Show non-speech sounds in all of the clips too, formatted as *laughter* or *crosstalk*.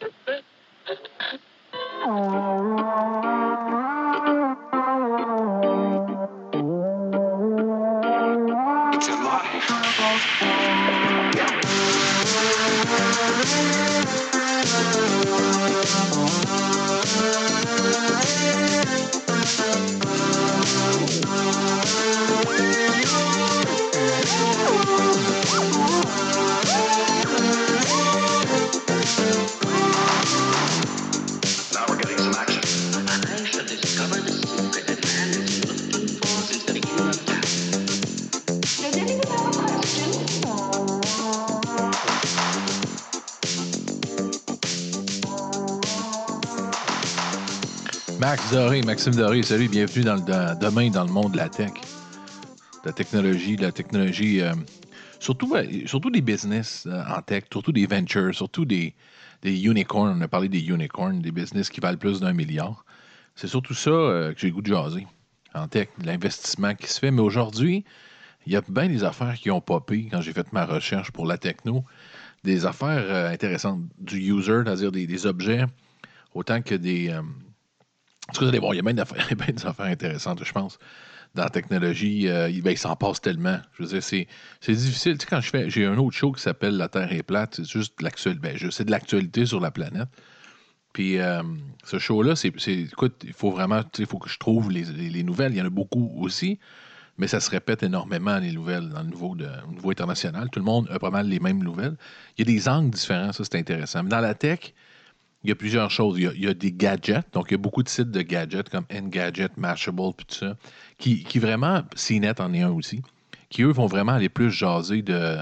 Bye. Doré, Maxime Doré, salut, bienvenue dans le demain dans le monde de la tech, de la technologie, de la technologie, euh, surtout, surtout des business euh, en tech, surtout des ventures, surtout des, des unicorns. On a parlé des unicorns, des business qui valent plus d'un milliard. C'est surtout ça euh, que j'ai goût de jaser en tech, l'investissement qui se fait. Mais aujourd'hui, il y a bien des affaires qui ont popé quand j'ai fait ma recherche pour la techno. Des affaires intéressantes du user, c'est-à-dire des, objets, autant que des, *laughs* il y a bien des affaires, intéressantes, je pense. Dans la technologie, euh, ben, il, s'en passe tellement. Je veux dire, c'est, difficile. Tu sais, quand je fais, j'ai un autre show qui s'appelle La Terre est plate, c'est juste l'actualité. Ben, c'est de l'actualité sur la planète. Puis euh, ce show-là, c'est, écoute, il faut vraiment, il faut que je trouve les, nouvelles. Il y en a beaucoup aussi, mais ça se répète énormément les nouvelles dans le niveau, de, au niveau international. Tout le monde a pas mal les mêmes nouvelles. Il y a des angles différents, ça c'est intéressant. Mais dans la tech, il y a plusieurs choses. Il y a, des gadgets, donc il y a beaucoup de sites de gadgets comme Engadget, Mashable, puis tout ça, qui, vraiment, CNET en est un aussi, qui eux vont vraiment aller plus jaser de,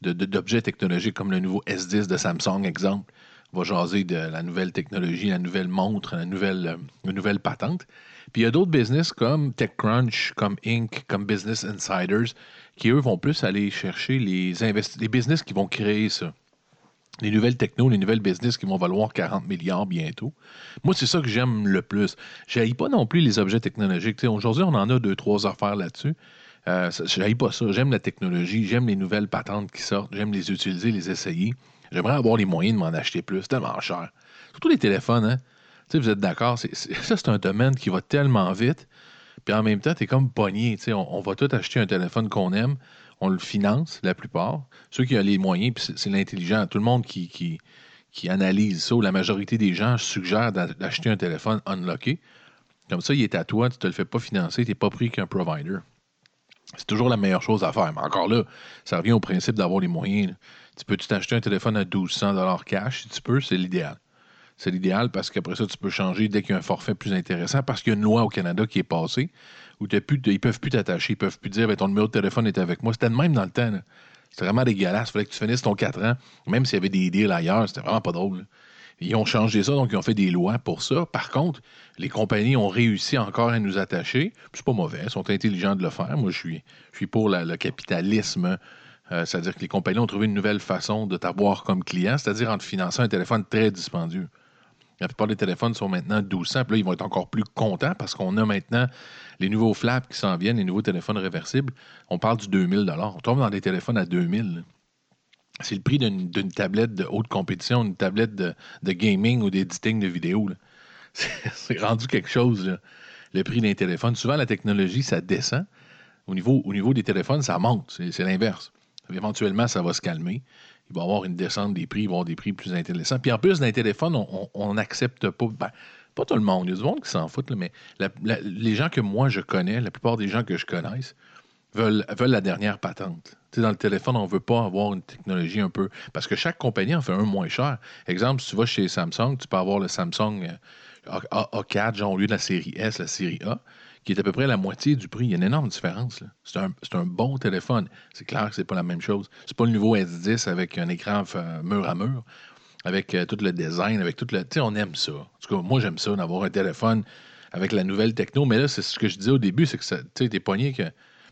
d'objets technologiques comme le nouveau S10 de Samsung, exemple, va jaser de la nouvelle technologie, la nouvelle montre, la nouvelle, nouvelle patente. Puis il y a d'autres business comme TechCrunch, comme Inc., comme Business Insiders, qui eux vont plus aller chercher les, les business qui vont créer ça les nouvelles techno, les nouvelles business qui vont valoir 40 milliards bientôt. Moi, c'est ça que j'aime le plus. Je pas non plus les objets technologiques. Aujourd'hui, on en a deux, trois affaires là-dessus. Euh, je pas ça. J'aime la technologie, j'aime les nouvelles patentes qui sortent, j'aime les utiliser, les essayer. J'aimerais avoir les moyens de m'en acheter plus. C'est tellement cher. Surtout les téléphones, hein? vous êtes d'accord? ça, c'est un domaine qui va tellement vite. Puis en même temps, tu es comme pogné. On, on va tout acheter un téléphone qu'on aime on le finance, la plupart. Ceux qui ont les moyens, c'est l'intelligent. Tout le monde qui, analyse ça, la majorité des gens suggèrent d'acheter un téléphone unlocké. Comme ça, il est à toi, tu ne te le fais pas financer, tu n'es pas pris qu'un provider. C'est toujours la meilleure chose à faire. Mais encore là, ça revient au principe d'avoir les moyens. Tu peux t'acheter un téléphone à 1200 cash, si tu peux, c'est l'idéal. C'est l'idéal parce qu'après ça, tu peux changer dès qu'il y a un forfait plus intéressant parce qu'il y a une loi au Canada qui est passée où ils ne peuvent plus t'attacher, ils peuvent plus dire ben, ton numéro de téléphone est avec moi. C'était le même dans le temps. C'était vraiment dégueulasse. Il fallait que tu finisses ton 4 ans, même s'il y avait des deals ailleurs, c'était vraiment pas drôle. Ils ont changé ça, donc ils ont fait des lois pour ça. Par contre, les compagnies ont réussi encore à nous attacher. C'est pas mauvais, ils sont intelligents de le faire. Moi, je suis, je suis pour le capitalisme. Euh, c'est-à-dire que les compagnies ont trouvé une nouvelle façon de t'avoir comme client, c'est-à-dire en te finançant un téléphone très dispendieux. La plupart des téléphones sont maintenant 1200. Puis là, ils vont être encore plus contents parce qu'on a maintenant les nouveaux flaps qui s'en viennent, les nouveaux téléphones réversibles. On parle du 2000 On tombe dans des téléphones à 2000 C'est le prix d'une tablette de haute compétition, une tablette de, gaming ou d'éditing de vidéo. *laughs* C'est rendu quelque chose, le prix d'un téléphone. Souvent, la technologie, ça descend. Au niveau, au niveau des téléphones, ça monte. C'est l'inverse. Éventuellement, ça va se calmer il va y avoir une descente des prix, il va y avoir des prix plus intéressants. Puis en plus, dans les téléphones, on n'accepte pas. Ben, pas tout le monde, il y a du monde qui s'en fout, mais les gens que moi je connais, la plupart des gens que je connaisse, veulent, veulent la dernière patente. Dans le téléphone, on ne veut pas avoir une technologie un peu. Parce que chaque compagnie en fait un moins cher. Exemple, si tu vas chez Samsung, tu peux avoir le Samsung euh, A4, genre au lieu de la série S, la série A qui est à peu près la moitié du prix. Il y a une énorme différence. C'est un, un, bon téléphone. C'est clair que c'est pas la même chose. C'est pas le nouveau S10 avec un écran mur à mur, avec euh, tout le design, avec tout le. Tu sais, on aime ça. En tout cas, moi, j'aime ça, d'avoir un téléphone avec la nouvelle techno. Mais là, c'est ce que je disais au début, c'est que tu t'es pogné que.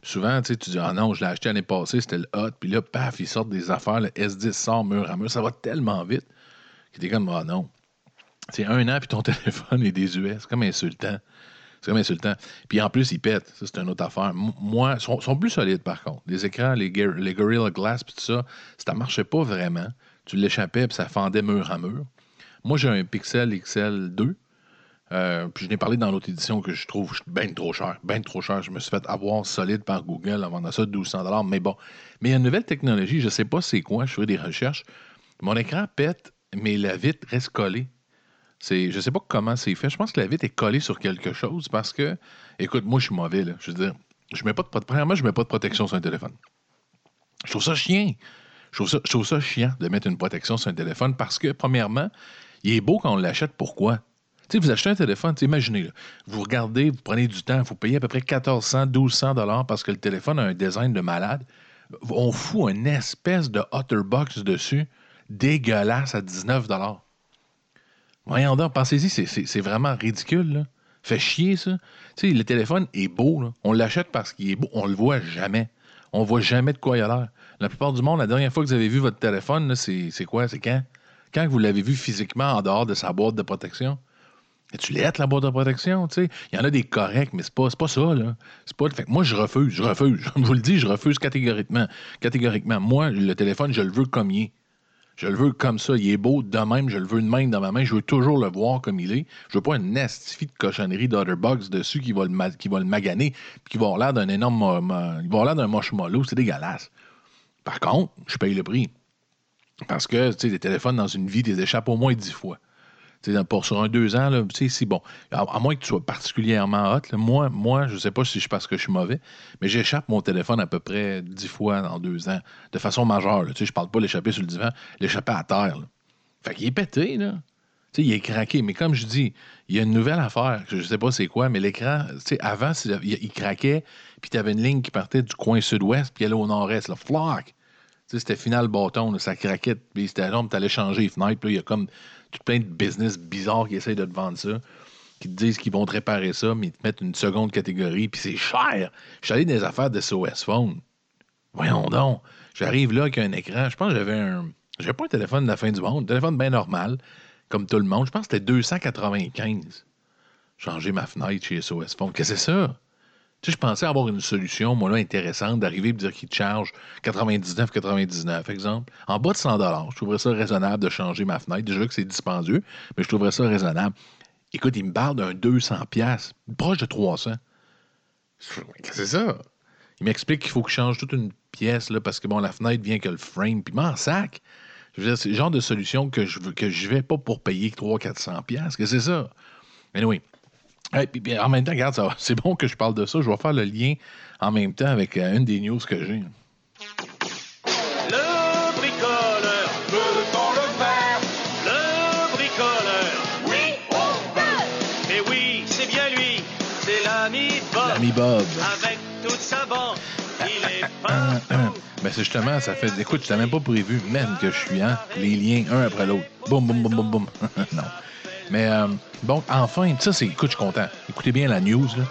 Souvent, tu dis, ah non, je l'ai acheté l'année passée, c'était le hot. Puis là, paf, ils sortent des affaires, le S10 sort mur à mur. Ça va tellement vite que t'es comme, ah non. C'est un an, puis ton *laughs* téléphone est désuet. C'est comme insultant. C'est comme insultant. Puis en plus, ils pètent. Ça, c'est une autre affaire. moi, ils sont, plus solides, par contre. Les écrans, les, les Gorilla Glass, puis tout ça, ça marchait pas vraiment. Tu l'échappais, puis ça fendait mur à mur. Moi, j'ai un Pixel XL 2. Euh, puis je n'ai parlé dans l'autre édition que je trouve bien trop cher. Bien trop cher. Je me suis fait avoir solide par Google en vendant ça 1200 Mais bon. Mais il y a une nouvelle technologie. Je ne sais pas c'est quoi. Je ferai des recherches. Mon écran pète, mais la vitre reste collée. Je ne sais pas comment c'est fait. Je pense que la vitre est collée sur quelque chose parce que, écoute, moi, je suis mauvais. Je veux dire, je mets pas de, premièrement, je mets pas de protection sur un téléphone. Je trouve ça chien. Je trouve ça, je chiant de mettre une protection sur un téléphone parce que, premièrement, il est beau quand on l'achète. Pourquoi? Tu sais, vous achetez un téléphone, imaginez, vous regardez, vous prenez du temps, vous payez à peu près 1400, 1200 dollars parce que le téléphone a un design de malade. On fout une espèce de Otterbox dessus, dégueulasse à 19 dollars. Voyons donc, pensez-y, c'est vraiment ridicule. Fait chier, ça. Tu sais, le téléphone est beau. Là. On l'achète parce qu'il est beau. On le voit jamais. On voit jamais de quoi il a l'air. La plupart du monde, la dernière fois que vous avez vu votre téléphone, c'est quoi? C'est quand? Quand vous l'avez vu physiquement en dehors de sa boîte de protection? tu lettre, la boîte de protection? Il y en a des corrects, mais c'est pas, pas ça. Là. Pas... Fait moi, je refuse. Je refuse. *laughs* Je vous le dis, je refuse catégoriquement. Catégoriquement. Moi, le téléphone, je le veux comme il est. Je le veux comme ça. Il est beau de même. Je le veux de même dans ma main. Je veux toujours le voir comme il est. Je veux pas une nastifie de cochonnerie d'Otterbox dessus qui va le, qui le maganer puis qui va avoir l'air d'un énorme... il va avoir l'air d'un mollo. C'est dégueulasse. Par contre, je paye le prix. Parce que, tu sais, les téléphones dans une vie, les échappes au moins dix fois. Pour, sur un deux ans, c'est bon. À, moins que tu sois particulièrement hot, moi, moi, je ne sais pas si je parce que je suis mauvais, mais j'échappe mon téléphone à peu près dix fois en deux ans, de façon majeure. Je ne parle pas l'échapper sur le divan, l'échapper à terre. Fait qu'il est pété, là. il est craqué. Mais comme je dis, il y a une nouvelle affaire, je ne sais pas c'est quoi, mais l'écran, avant, il, craquait, puis tu avais une ligne qui partait du coin sud-ouest, puis elle allait au nord-est. Flock! C'était final bâton, ça craquait, puis c'était long, tu allais changer les fenêtres, puis il y a comme plein de business bizarres qui essayent de te vendre ça, qui te disent qu'ils vont te réparer ça, mais ils te mettent une seconde catégorie, puis c'est cher. Je suis allé dans les affaires de SOS Phone. Voyons donc. J'arrive là avec un écran. Je pense que j'avais un. J'avais pas un téléphone de la fin du monde, un téléphone bien normal, comme tout le monde. Je pense que c'était 295. Changer ma fenêtre chez SOS Phone. Qu'est-ce que c'est ça? Tu sais, je pensais avoir une solution, moi, là, intéressante, d'arriver et de dire qu'il te charge 99, 99, exemple. En bas de 100 Je trouverais ça raisonnable de changer ma fenêtre. Déjà que c'est dispendieux, mais je trouverais ça raisonnable. Écoute, il me parle d'un 200 pièces proche de 300. Qu'est-ce que c'est ça? Il m'explique qu'il faut que je change toute une pièce, là, parce que, bon, la fenêtre vient que le frame, puis m'en sac. Je veux dire, c'est le genre de solution que je veux, que je vais pas pour payer 300-400 pièces. que c'est ça? Mais oui, en même temps, regarde, c'est bon que je parle de ça. Je vais faire le lien en même temps avec euh, une des news que j'ai. Le bricoleur, peut-on le faire? Le bricoleur, oui, on peut Et oui, c'est bien lui, c'est l'ami Bob. L'ami Bob. Avec toute sa bande, il est pas Ben c'est justement, ça fait. Écoute, je t'avais même pas prévu, même que je suis, hein, les liens un après l'autre. Boum, boum, boum, boum, boum. *laughs* non. Mais euh, bon, enfin, ça, c'est. Écoute, je suis content. Écoutez bien la news, là.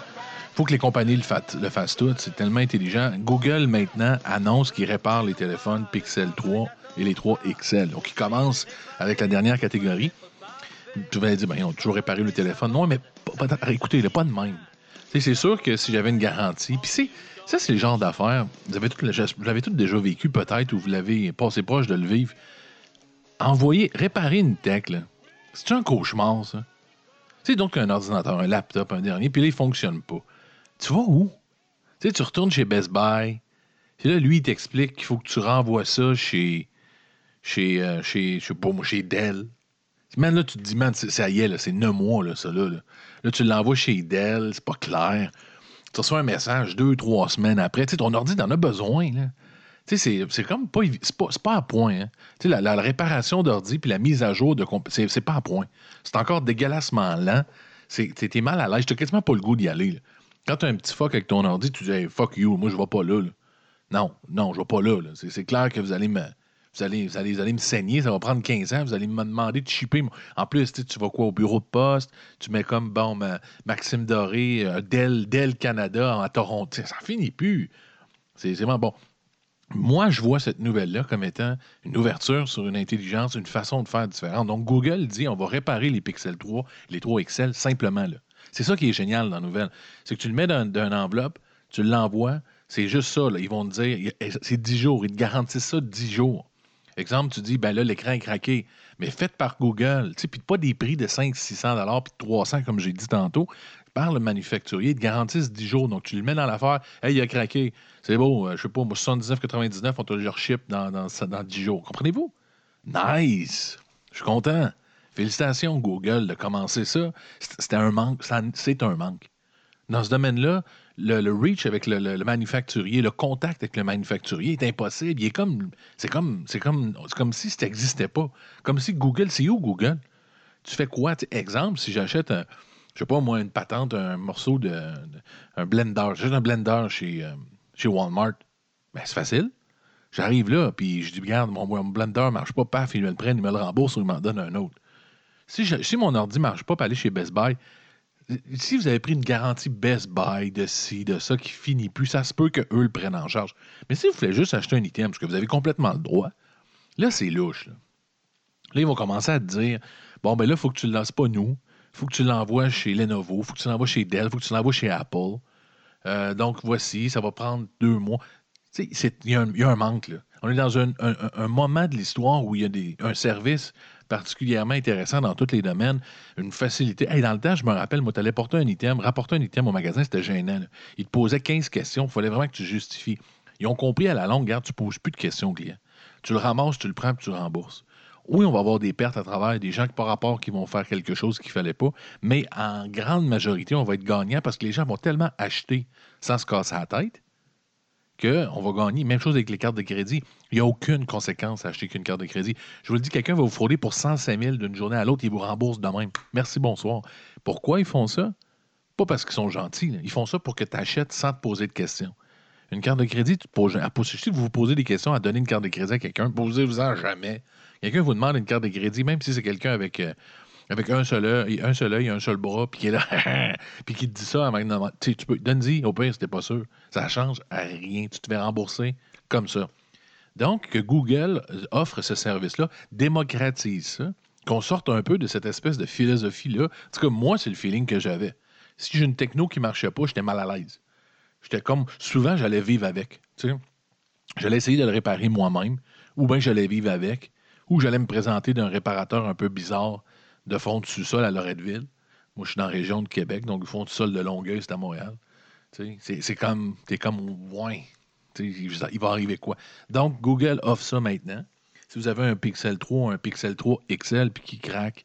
faut que les compagnies le, fassent, le fassent toutes. C'est tellement intelligent. Google, maintenant, annonce qu'il répare les téléphones Pixel 3 et les 3 XL. Donc, il commence avec la dernière catégorie. Tu vas dire, ben, ils ont toujours réparé le téléphone. Non, mais écoutez, il pas de même. C'est sûr que si j'avais une garantie, puis ça, c'est le genre d'affaires. Vous avez tout, l'avez tout déjà vécu, peut-être, ou vous l'avez passé proche de le vivre. Envoyer, réparer une tech, là, c'est un cauchemar, ça. Tu donc un ordinateur, un laptop, un dernier, puis là, il fonctionne pas. Tu vas où? Tu sais, tu retournes chez Best Buy, puis là, lui, il t'explique qu'il faut que tu renvoies ça chez. chez. Euh, chez. chez Dell. Man, là, tu te dis, man, ça y est, c'est neuf mois, là, ça, là. Là, tu l'envoies chez Dell, c'est pas clair. Tu reçois un message deux, trois semaines après. Tu sais, ton ordi, t'en as besoin, là. Tu sais, c'est comme pas, pas, pas à point. Hein. Tu sais, la, réparation d'ordi puis la mise à jour de c'est pas à point. C'est encore dégueulassement lent. T'es mal à l'aise. T'as quasiment pas le goût d'y aller. Quand t'as un petit fuck avec ton ordi, tu dis fuck you, moi je vais pas là. Non, non, je vais pas là. C'est clair que vous allez me. Vous allez, vous, allez, allez me saigner, ça va prendre 15 ans, vous allez me demander de chipper. En plus, tu vas quoi au bureau de poste, tu mets comme bon Maxime Doré, euh, Dell, Dell Canada en Toronto. Ça finit plus. C'est vraiment bon. Moi, je vois cette nouvelle-là comme étant une ouverture sur une intelligence, une façon de faire différente. Donc, Google dit on va réparer les Pixel 3, les 3 XL simplement. C'est ça qui est génial dans la nouvelle. C'est que tu le mets dans, une enveloppe, tu l'envoies, c'est juste ça. Ils vont te dire c'est 10 jours. Ils te garantissent ça 10 jours. Exemple, tu dis, ben là, l'écran est craqué, mais fait par Google, tu sais, puis pas des prix de 500-600 puis de 300 comme j'ai dit tantôt, par le manufacturier, te garantissent 10 jours. Donc, tu le mets dans l'affaire, hey, il a craqué, c'est beau, euh, je sais pas, moi, 79,99, on te le ship dans, dans, dans 10 jours. Comprenez-vous? Nice! Je suis content. Félicitations, Google, de commencer ça. C'était un manque. C'est un manque. Dans ce domaine-là, le, reach avec le, manufacturier, le contact avec le manufacturier est impossible. Il est comme. C'est comme. C'est comme. C'est comme si ça n'existait pas. Comme si Google, c'est où Google? Tu fais quoi? exemple, si j'achète un. Je sais pas, moi, une patente, un morceau de. un blender. J'achète un blender chez, euh, chez Walmart. Ben, c'est facile. J'arrive là, puis je dis, regarde, mon, blender ne marche pas, paf, il me le prenne, il me le rembourse ou il m'en donne un autre. Si, mon ordi ne marche pas, pour aller chez Best Buy, si vous avez pris une garantie Best Buy de ci, de ça qui finit plus, ça se peut qu'eux le prennent en charge. Mais si vous voulez juste acheter un item, parce que vous avez complètement le droit, là, c'est louche. Là. ils vont commencer à te dire Bon, ben là, il faut que tu ne le lances pas nous. Faut que tu l'envoies chez Lenovo. Faut que tu l'envoies chez Dell. Faut que tu l'envoies chez Apple. Euh, donc, voici, ça va prendre deux mois. Il y, a un manque. Là. On est dans un, moment de l'histoire où il y a un service particulièrement intéressant dans tous les domaines, une facilité. Hey, dans le temps, je me rappelle, moi, tu allais porter un item, rapporter un item au magasin, c'était gênant. Ils te posaient 15 questions, il fallait vraiment que tu justifies. Ils ont compris à la longue, regarde, tu ne poses plus de questions au client. Tu le ramasses, tu le prends, puis tu le rembourses. Oui, on va avoir des pertes à travers des gens qui, par rapport, qui vont faire quelque chose qu'il ne fallait pas, mais en grande majorité, on va être gagnant parce que les gens vont tellement acheter sans se casser la tête qu'on va gagner. Même chose avec les cartes de crédit. Il n'y a aucune conséquence à acheter qu'une carte de crédit. Je vous le dis, quelqu'un va vous frauder pour 105 000 d'une journée à l'autre, il vous rembourse de même. Merci, bonsoir. Pourquoi ils font ça? Pas parce qu'ils sont gentils. Ils font ça pour que tu achètes sans te poser de questions. Une carte de crédit, tu poses, si vous vous posez des questions à donner une carte de crédit à quelqu'un, posez-vous-en jamais. Quelqu'un vous demande une carte de crédit, même si c'est quelqu'un avec euh, avec un seul œil, un seul œil, un seul bras, puis qui est là, *laughs* puis qui te dit ça à maintenant. Tu peux, donne-y, au pire, c'était pas sûr. Ça change à rien. Tu te fais rembourser comme ça. Donc, que Google offre ce service-là, démocratise ça, qu'on sorte un peu de cette espèce de philosophie-là. En tout cas, moi, c'est le feeling que j'avais. Si j'ai une techno qui marchait pas, j'étais mal à l'aise. J'étais comme, souvent, j'allais vivre avec. J'allais essayer de le réparer moi-même, ou bien j'allais vivre avec, ou j'allais me présenter d'un réparateur un peu bizarre de fond de sous-sol à Loretteville. Moi, je suis dans la région de Québec, donc le fond de sol de Longueuil, c'est à Montréal. C'est comme, t'es comme, il va arriver quoi? Donc, Google offre ça maintenant. Si vous avez un Pixel 3 un Pixel 3 XL puis qui craque,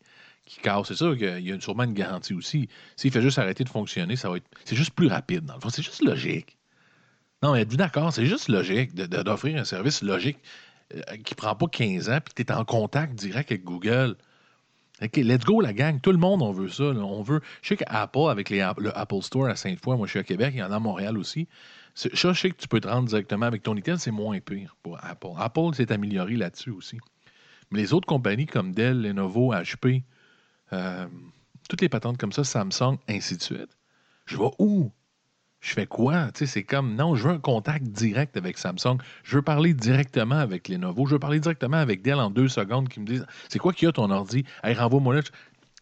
qui casse, c'est sûr qu'il y a sûrement une garantie aussi. S'il fait juste arrêter de fonctionner, ça va être. C'est juste plus rapide. C'est juste logique. Non, êtes-vous d'accord? C'est juste logique d'offrir un service logique euh, qui ne prend pas 15 ans puis tu es en contact direct avec Google. OK, let's go, la gang. Tout le monde, on veut ça. On veut. Je sais qu'Apple, avec le Apple Store à Sainte-Foy, moi, je suis à Québec, il y en a à Montréal aussi. Ça, je sais que tu peux te rendre directement avec ton item, c'est moins pire pour Apple. Apple s'est amélioré là-dessus aussi. Mais les autres compagnies comme Dell, Lenovo, HP, euh, toutes les patentes comme ça, Samsung, ainsi de suite, je vais où? je fais quoi? c'est comme, non, je veux un contact direct avec Samsung. Je veux parler directement avec Lenovo. Je veux parler directement avec Dell en deux secondes qui me disent, c'est quoi qu'il y a ton ordi? Hey, renvoie-moi là.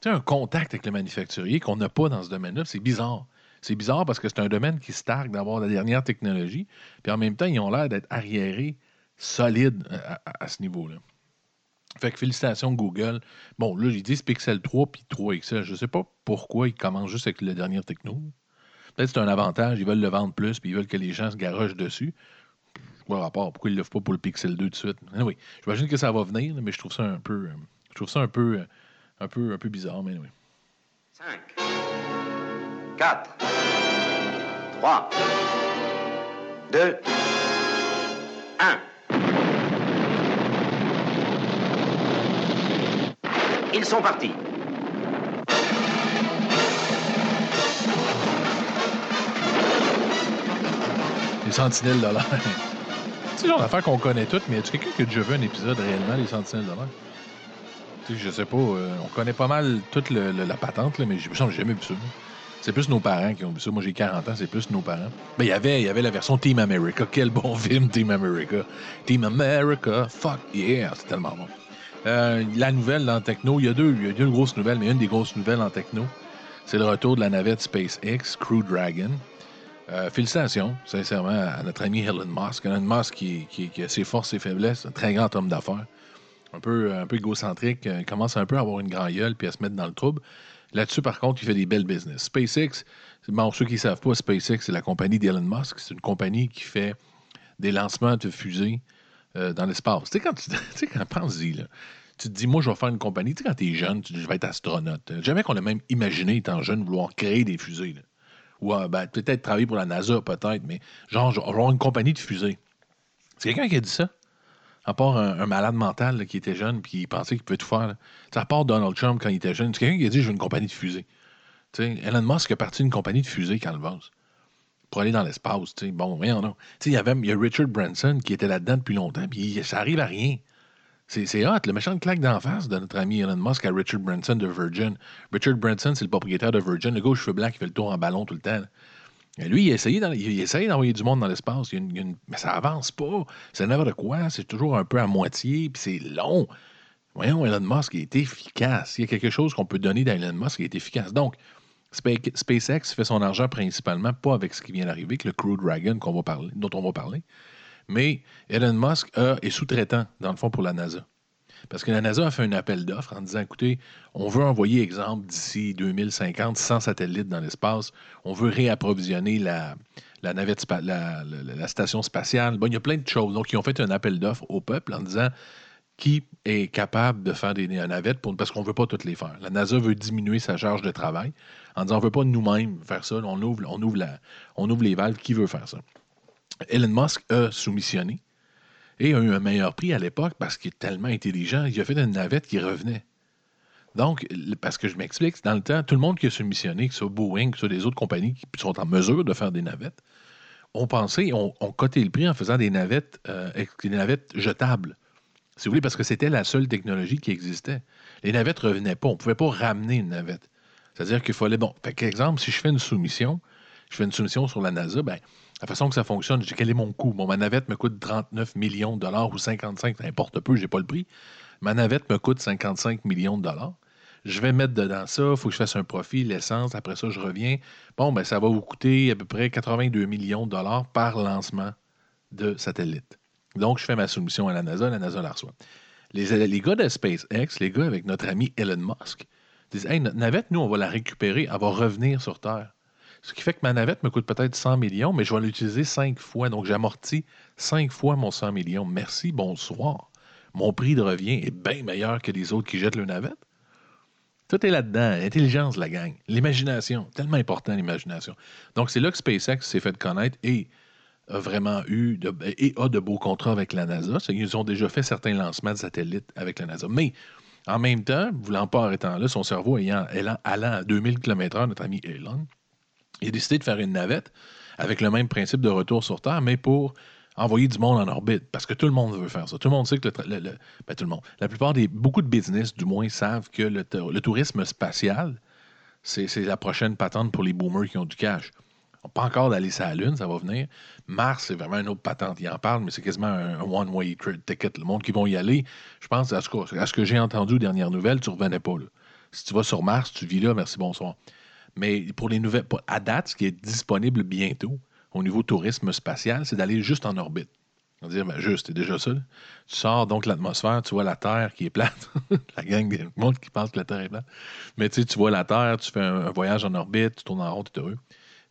Tu un contact avec le manufacturier qu'on n'a pas dans ce domaine-là, c'est bizarre. C'est bizarre parce que c'est un domaine qui se targue d'avoir la dernière technologie. Puis en même temps, ils ont l'air d'être arriérés, solides euh, à, ce niveau-là. Fait que félicitations Google. Bon, là, j'ai dit Pixel 3 puis 3 XL. Je ne sais pas pourquoi ils commencent juste avec la dernière techno. Peut-être c'est un avantage, ils veulent le vendre plus, puis ils veulent que les gens se garochent dessus. Quoi rapport? Pourquoi ils ne l'offrent pas pour le Pixel 2 tout de suite? oui, j'imagine que ça va venir, mais je trouve ça un peu. Je trouve ça un peu. un peu, un peu bizarre, mais oui. 5, 4, 3, 2, 1. Ils sont partis. Les sentinelles de l'air. c'est genre d'affaire qu'on connaît toutes, mais y a quelqu'un qui a déjà vu un épisode réellement, les sentinelles de l'air? Tu sais, je sais pas, euh, on connaît pas mal toute la patente, là, mais je me jamais vu ça. C'est plus nos parents qui ont vu ça. Moi, j'ai 40 ans, c'est plus nos parents. Ben, il y avait, y avait la version Team America. Quel bon *laughs* film, Team America. Team America, fuck yeah, c'est tellement bon. Euh, la nouvelle dans Techno, il y, a deux, y a deux grosses nouvelles, mais une des grosses nouvelles en Techno, c'est le retour de la navette SpaceX Crew Dragon. Euh, félicitations, sincèrement, à notre ami Elon Musk. Elon Musk qui, qui, a ses forces et faiblesses, un très grand homme d'affaires. Un peu, un peu égocentrique, euh, commence un peu à avoir une grande gueule puis à se mettre dans le trouble. Là-dessus, par contre, il fait des belles business. SpaceX, bon, ceux qui ne savent pas, SpaceX, c'est la compagnie d'Elon Musk. C'est une compagnie qui fait des lancements de fusées euh, dans l'espace. Tu sais, quand tu *laughs* quand pense-y, là, tu te dis, moi, je vais faire une compagnie. Tu sais, quand tu es jeune, tu dis, je vais être astronaute. Jamais qu'on a même imaginé, étant jeune, vouloir créer des fusées. Ou euh, ben, peut-être travailler pour la NASA, peut-être, mais genre, je vais avoir une compagnie de fusées. C'est quelqu'un qui a dit ça? À part un, malade mental qui était jeune puis il pensait qu'il pouvait tout faire. À part Donald Trump quand il était jeune, c'est quelqu'un qui a dit je veux une compagnie de fusées. sais, Elon Musk a parti d'une compagnie de fusées vase pour aller dans l'espace. Bon, voyons non. Il y avait y a Richard Branson qui était là-dedans depuis longtemps, puis ça arrive à rien. C'est hot, le méchant claque d'en face de notre ami Elon Musk à Richard Branson de Virgin. Richard Branson, c'est le propriétaire de Virgin, le gars aux cheveux qui fait le tour en ballon tout le temps. Lui, il essaye d'envoyer du monde dans l'espace, mais ça avance pas. C'est n'importe quoi, c'est toujours un peu à moitié, puis c'est long. Voyons, Elon Musk est efficace. Il y a quelque chose qu'on peut donner d'Elon Musk qui est efficace. Donc, SpaceX fait son argent principalement pas avec ce qui vient d'arriver, avec le Crew Dragon dont on va parler, mais Elon Musk est sous-traitant, dans le fond, pour la NASA. Parce que la NASA a fait un appel d'offres en disant écoutez, on veut envoyer, exemple, d'ici 2050, 100 satellites dans l'espace. On veut réapprovisionner la, navette, la, station spatiale. Bon, il y a plein de choses. Donc, ils ont fait un appel d'offres au peuple en disant qui est capable de faire des navettes parce qu'on ne veut pas toutes les faire. La NASA veut diminuer sa charge de travail en disant on ne veut pas nous-mêmes faire ça. On ouvre, on, ouvre on ouvre les valves. Qui veut faire ça? Elon Musk a soumissionné et a eu un meilleur prix à l'époque parce qu'il est tellement intelligent. Il a fait une navette qui revenait. Donc, parce que je m'explique, dans le temps, tout le monde qui a soumissionné, que ce soit Boeing, que ce soit des autres compagnies qui sont en mesure de faire des navettes, ont pensé, ont, ont coté le prix en faisant des navettes, euh, des navettes jetables. Si vous voulez, parce que c'était la seule technologie qui existait. Les navettes ne revenaient pas. On ne pouvait pas ramener une navette. C'est-à-dire qu'il fallait. Bon, par exemple, si je fais une soumission, je fais une soumission sur la NASA, ben, la façon que ça fonctionne, je dis quel est mon coût? Bon, ma navette me coûte 39 millions de dollars ou 55, n'importe peu, je n'ai pas le prix. Ma navette me coûte 55 millions de dollars. Je vais mettre dedans ça, il faut que je fasse un profit, l'essence, après ça, je reviens. Bon, ben, ça va vous coûter à peu près 82 millions de dollars par lancement de satellite. Donc, je fais ma soumission à la NASA, la NASA la reçoit. Les, les gars de SpaceX, les gars avec notre ami Elon Musk, disent Hey, notre navette, nous, on va la récupérer, elle va revenir sur Terre. Ce qui fait que ma navette me coûte peut-être 100 millions, mais je vais l'utiliser cinq fois. Donc, j'amortis cinq fois mon 100 millions. Merci, bonsoir. Mon prix de revient est bien meilleur que les autres qui jettent le navette. Tout est là-dedans. L'intelligence, la gang. L'imagination. Tellement important, l'imagination. Donc, c'est là que SpaceX s'est fait connaître et a vraiment eu et a de beaux contrats avec la NASA. Ils ont déjà fait certains lancements de satellites avec la NASA. Mais en même temps, voulant pas arrêter là, son cerveau ayant, allant à 2000 km/h, notre ami Elon, il a décidé de faire une navette avec le même principe de retour sur Terre, mais pour envoyer du monde en orbite, parce que tout le monde veut faire ça. Tout le monde sait que le, ben, tout le monde, la plupart des beaucoup de business, du moins, savent que le, tourisme spatial, c'est la prochaine patente pour les boomers qui ont du cash. Pas encore d'aller sur la Lune, ça va venir. Mars, c'est vraiment une autre patente. Il en parle, mais c'est quasiment un, one-way ticket. Le monde qui vont y aller, je pense, à ce que, ce que j'ai entendu aux dernières nouvelles, tu ne revenais pas. Là. Si tu vas sur Mars, tu vis là, merci, bonsoir. Mais pour les nouvelles, à date, ce qui est disponible bientôt au niveau tourisme spatial, c'est d'aller juste en orbite. On dire, ben juste, c'est déjà ça. Tu sors donc l'atmosphère, tu vois la Terre qui est plate. *laughs* la gang des monde qui pense que la Terre est plate. Mais tu tu vois la Terre, tu fais un, voyage en orbite, tu tournes en rond, tu es heureux.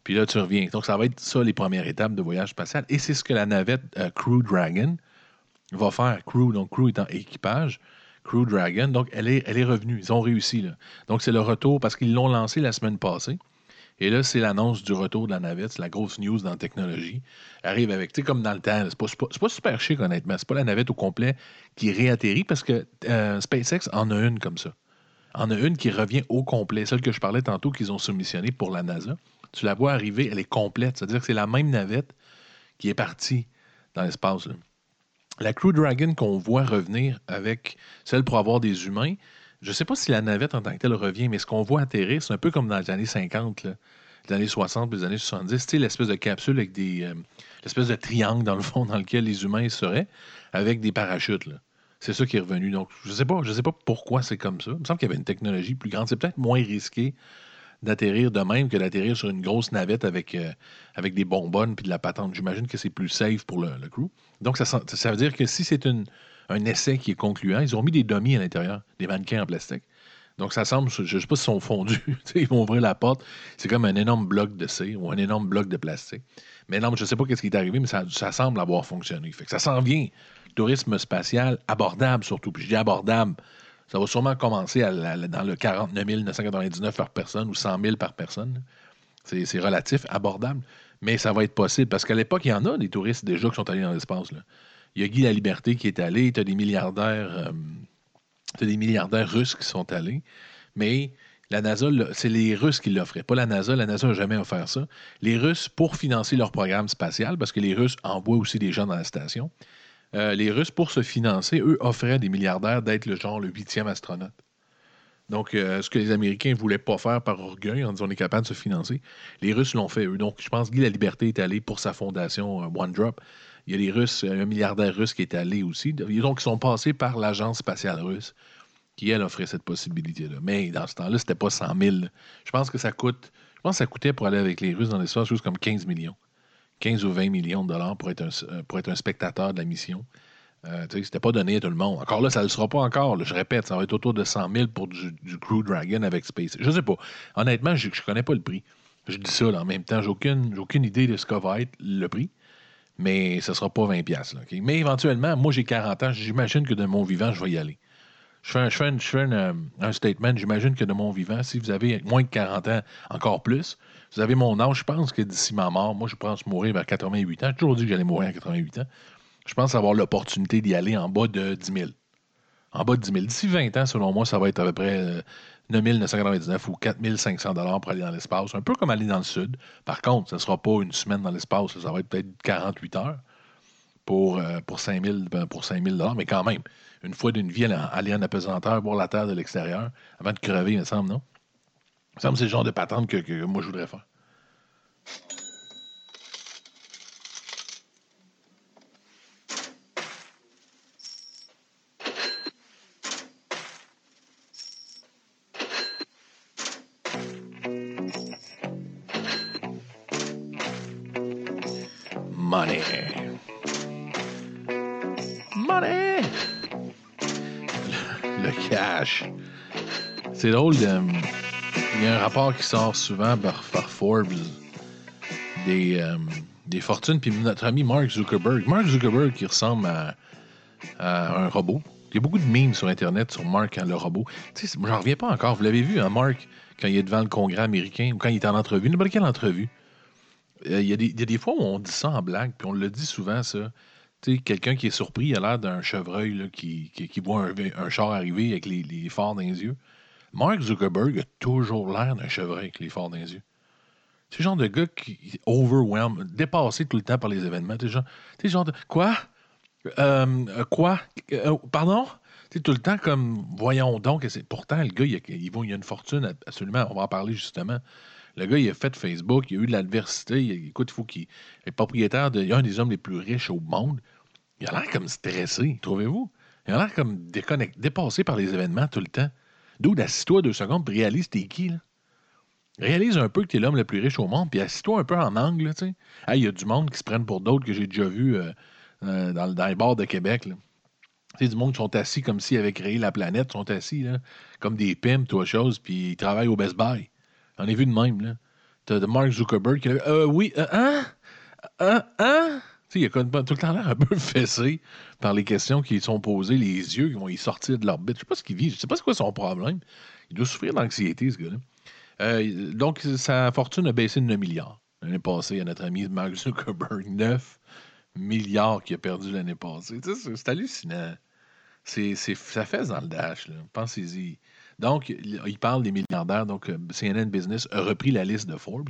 Puis là, tu reviens. Donc, ça va être ça, les premières étapes de voyage spatial. Et c'est ce que la navette euh, Crew Dragon va faire. Crew, donc Crew étant équipage. Crew Dragon. Donc, elle est, elle est revenue. Ils ont réussi. Là. Donc, c'est le retour parce qu'ils l'ont lancé la semaine passée. Et là, c'est l'annonce du retour de la navette. C'est la grosse news dans la technologie. Arrive avec, tu sais, comme dans le temps. C'est pas, pas, super chic, honnêtement. C'est pas la navette au complet qui réatterrit parce que euh, SpaceX en a une comme ça. En a une qui revient au complet. Celle que je parlais tantôt qu'ils ont soumissionnée pour la NASA. Tu la vois arriver, elle est complète. C'est-à-dire que c'est la même navette qui est partie dans l'espace. La Crew Dragon qu'on voit revenir avec celle pour avoir des humains, je ne sais pas si la navette en tant que telle revient, mais ce qu'on voit atterrir, c'est un peu comme dans les années 50, les années 60, les années 70, c'est l'espèce de capsule avec des. Euh, l'espèce de triangle dans le fond dans lequel les humains seraient, avec des parachutes. C'est ça qui est revenu. Donc, je ne sais pas, je sais pas pourquoi c'est comme ça. Il me semble qu'il y avait une technologie plus grande. C'est peut-être moins risqué d'atterrir de même que d'atterrir sur une grosse navette avec, euh, des bonbonnes puis de la patente. J'imagine que c'est plus safe pour le, crew. Donc, ça, ça veut dire que si c'est un essai qui est concluant, ils ont mis des dummies à l'intérieur, des mannequins en plastique. Donc, ça semble, je ne sais pas s'ils sont fondus. *laughs* Ils vont ouvrir la porte. C'est comme un énorme bloc de C ou un énorme bloc de plastique. Mais non, je ne sais pas ce qui est arrivé, mais ça, ça semble avoir fonctionné. Fait ça s'en vient. Tourisme spatial abordable, surtout. Puis je dis abordable. Ça va sûrement commencer dans le 49 999 par personne ou 100 000 par personne. C'est relatif, abordable. Mais ça va être possible parce qu'à l'époque, il y en a des touristes déjà qui sont allés dans l'espace. Il y a Guy La Liberté qui est allé. Tu as des milliardaires. euh, t'as des milliardaires russes qui sont allés. Mais la NASA, c'est les Russes qui l'offraient, pas la NASA. La NASA n'a jamais offert ça. Les Russes, pour financer leur programme spatial, parce que les Russes envoient aussi des gens dans la station, euh, les Russes, pour se financer, eux, offraient à des milliardaires d'être le genre le huitième astronaute. Donc, euh, ce que les Américains ne voulaient pas faire par orgueil, en disant on est capable de se financer, les Russes l'ont fait, eux. Donc, je pense que Guy La Liberté est allé pour sa fondation euh, One. Il y a les Russes, euh, un milliardaire russe qui est allé aussi. Donc, ils sont passés par l'agence spatiale russe qui, elle, offrait cette possibilité-là. Mais dans ce temps-là, c'était pas 100 000. Je pense que ça coûte. Je pense que ça coûtait pour aller avec les Russes dans l'espace chose comme 15 millions. 15 ou 20 millions de dollars pour être un, euh, pour être un spectateur de la mission. Euh, c'était pas donné à tout le monde. Encore là, ça ne le sera pas encore. je répète, ça va être autour de 100 000 pour du, Crew Dragon avec Space. Je sais pas. Honnêtement, je ne connais pas le prix. Je dis ça en même temps. J'ai aucune, aucune idée de ce que va être le prix. Mais ce ne sera pas 20$. piastres, là, OK? Mais éventuellement, moi j'ai 40 ans, j'imagine que de mon vivant, je vais y aller. Je fais un, je fais un- je fais un, euh, un statement, j'imagine que de mon vivant, si vous avez moins de 40 ans, encore plus, vous avez mon âge, je pense que d'ici ma mort, moi je pense mourir vers 88 ans. J'ai toujours dit que j'allais mourir à 88 ans. Je pense avoir l'opportunité d'y aller en bas de 10 000. En bas de 10 000. D'ici 20 ans, selon moi, ça va être à peu près euh, 9 999 ou 4 500 pour aller dans l'espace. Un peu comme aller dans le sud. Par contre, ce ne sera pas une semaine dans l'espace. Ça va être peut-être 48 heures pour, euh, pour 5 000 ben, pour 5 000 mais quand même, une fois d'une vie, aller en apesanteur, voir la Terre de l'extérieur, avant de crever, il me semble, non? Il me c'est le genre de patente que, que moi, je voudrais faire. Money. Money. Le, le cash. C'est drôle, de- un rapport qui sort souvent par, Forbes des, euh, des fortunes, puis notre ami Mark Zuckerberg. Mark Zuckerberg qui ressemble à, un robot. Il y a beaucoup de memes sur Internet sur Mark, hein, le robot. Tu sais, j'en reviens pas encore. Vous l'avez vu, hein, Mark, quand il est devant le Congrès américain ou quand il est en entrevue, n'importe quelle entrevue. Euh, Il y, y a des fois où on dit ça en blague, puis on le dit souvent, ça. Tu sais, quelqu'un qui est surpris, il a l'air d'un chevreuil là, qui, qui, qui voit un, un char arriver avec les, les phares dans les yeux. Mark Zuckerberg a toujours l'air d'un chevreuil avec les phares dans les yeux. C'est le genre de gars qui est overwhelmed, dépassé tout le temps par les événements. Sais, genre, genre de. Quoi? Euh, euh, quoi? Euh, pardon? Sais, tout le temps comme, voyons donc. c'est- Pourtant, le gars, il, a, il a une fortune, absolument. On va en parler justement. Le gars, il a fait Facebook, il a eu de l'adversité. il- faut qu'il. Il est propriétaire de. Il un des hommes les plus riches au monde. Il a l'air comme stressé, trouvez-vous? Il a l'air comme déconnecté, dépassé par les événements tout le temps. D'où assis-toi deux secondes puis réalise t'es qui, là. Réalise un peu que t'es l'homme le plus riche au monde, puis assis-toi un peu en angle, tu sais. Il y a du monde qui se prennent pour d'autres que j'ai déjà vu euh, euh, dans, les bars de Québec, là. Sais, du monde qui sont assis comme s'ils avaient créé la planète, sont assis, là, comme des pimps, toi, chose, puis ils travaillent au Best Buy. J'en ai vu de même, là. T'as de Mark Zuckerberg qui là, euh, oui, euh, hein? Hein? Hein? Il a tout le temps l'air un *laughs* peu fessé par les questions qui sont posées, les yeux qui vont y sortir de l'orbite. Je sais pas ce qu'il vit, je sais pas c'est quoi son problème. Il doit souffrir d'anxiété, ce gars-là. Euh, donc, sa fortune a baissé de 9 milliards l'année passée à notre ami Mark Zuckerberg. 9 milliards qu'il a perdu l'année passée. C'est- hallucinant. C'est, ça fait dans le dash. Pensez-y. Donc, il il parle des milliardaires. Donc, euh, CNN Business a repris la liste de Forbes.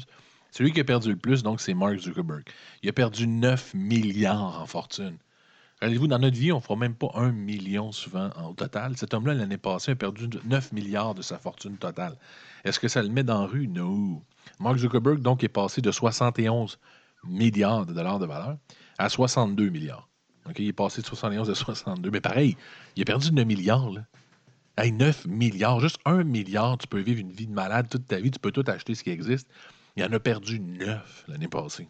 Celui qui a perdu le plus, donc, c'est Mark Zuckerberg. Il a perdu 9 milliards en fortune. Regardez-vous, dans notre vie, on ne fera même pas un million souvent en- total. Cet homme-là, l'année passée, a perdu 9 milliards de sa fortune totale. Est-ce que ça le met dans la rue? Non. Mark Zuckerberg, donc, est passé de 71 milliards de dollars de valeur à 62 milliards. Il est passé de 71 à 62. Mais pareil, il a perdu 9 milliards. Hey, 9 milliards, juste 1 milliard, tu peux vivre une vie de malade toute ta vie, tu peux tout acheter ce qui existe. Il en a perdu 9 l'année passée.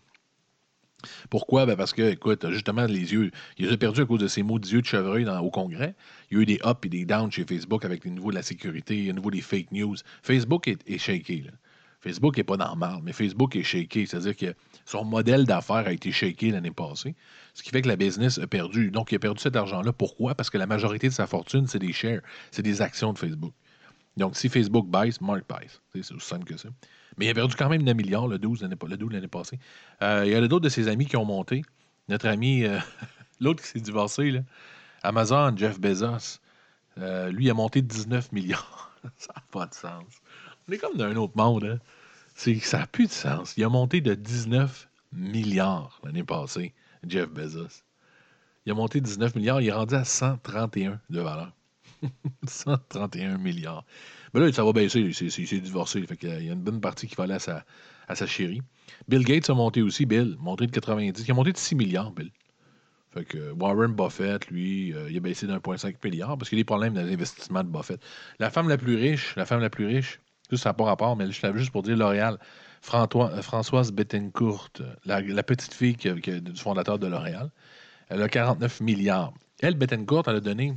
Pourquoi? Ben parce que, écoute, justement, les yeux, il les a perdus à cause de ces mots yeux de chevreuil dans, au Congrès. Il y a eu des ups et des downs chez Facebook avec les niveaux de la sécurité, le niveau des fake news. Facebook est, est shaky. Facebook n'est pas normal, mais Facebook est shaky. C'est-à-dire que son modèle d'affaires a été shaké l'année passée, ce qui fait que la business a perdu. Donc, il a perdu cet argent-là. Pourquoi? Parce que la majorité de sa fortune, c'est des shares, c'est des actions de Facebook. Donc, si Facebook baisse, Mark baisse. C'est aussi simple que ça. Mais il a perdu quand même 9 milliards le 12 l'année passée. Euh, il y a d'autres de ses amis qui ont monté. Notre ami, euh, *laughs* l'autre qui s'est divorcé, Amazon, Jeff Bezos, euh, lui, a monté 19 milliards. *laughs* ça n'a pas de sens. On est comme dans un autre monde. Hein? ça n'a plus de sens. Il a monté de 19 milliards l'année passée, Jeff Bezos. Il a monté 19 milliards, il est rendu à 131 de valeur. *laughs* 131 milliards. Mais là, ça va baisser. Il s'est divorcé. Fait il y a une bonne partie qui va aller à sa, chérie. Bill Gates a monté aussi, Bill. Monté de 90. Il a monté de 6 milliards, Bill. Fait que Warren Buffett, lui, euh, il a baissé d'1,5 milliard parce qu'il y a des problèmes dans l'investissement de Buffett. La femme la plus riche, la femme la plus riche, tout ça n'a pas rapport, mais je l'avais juste pour dire L'Oréal. Euh, Françoise Bettencourt, la, la petite fille du fondateur de L'Oréal, elle a 49 milliards. Elle, Bettencourt, elle a donné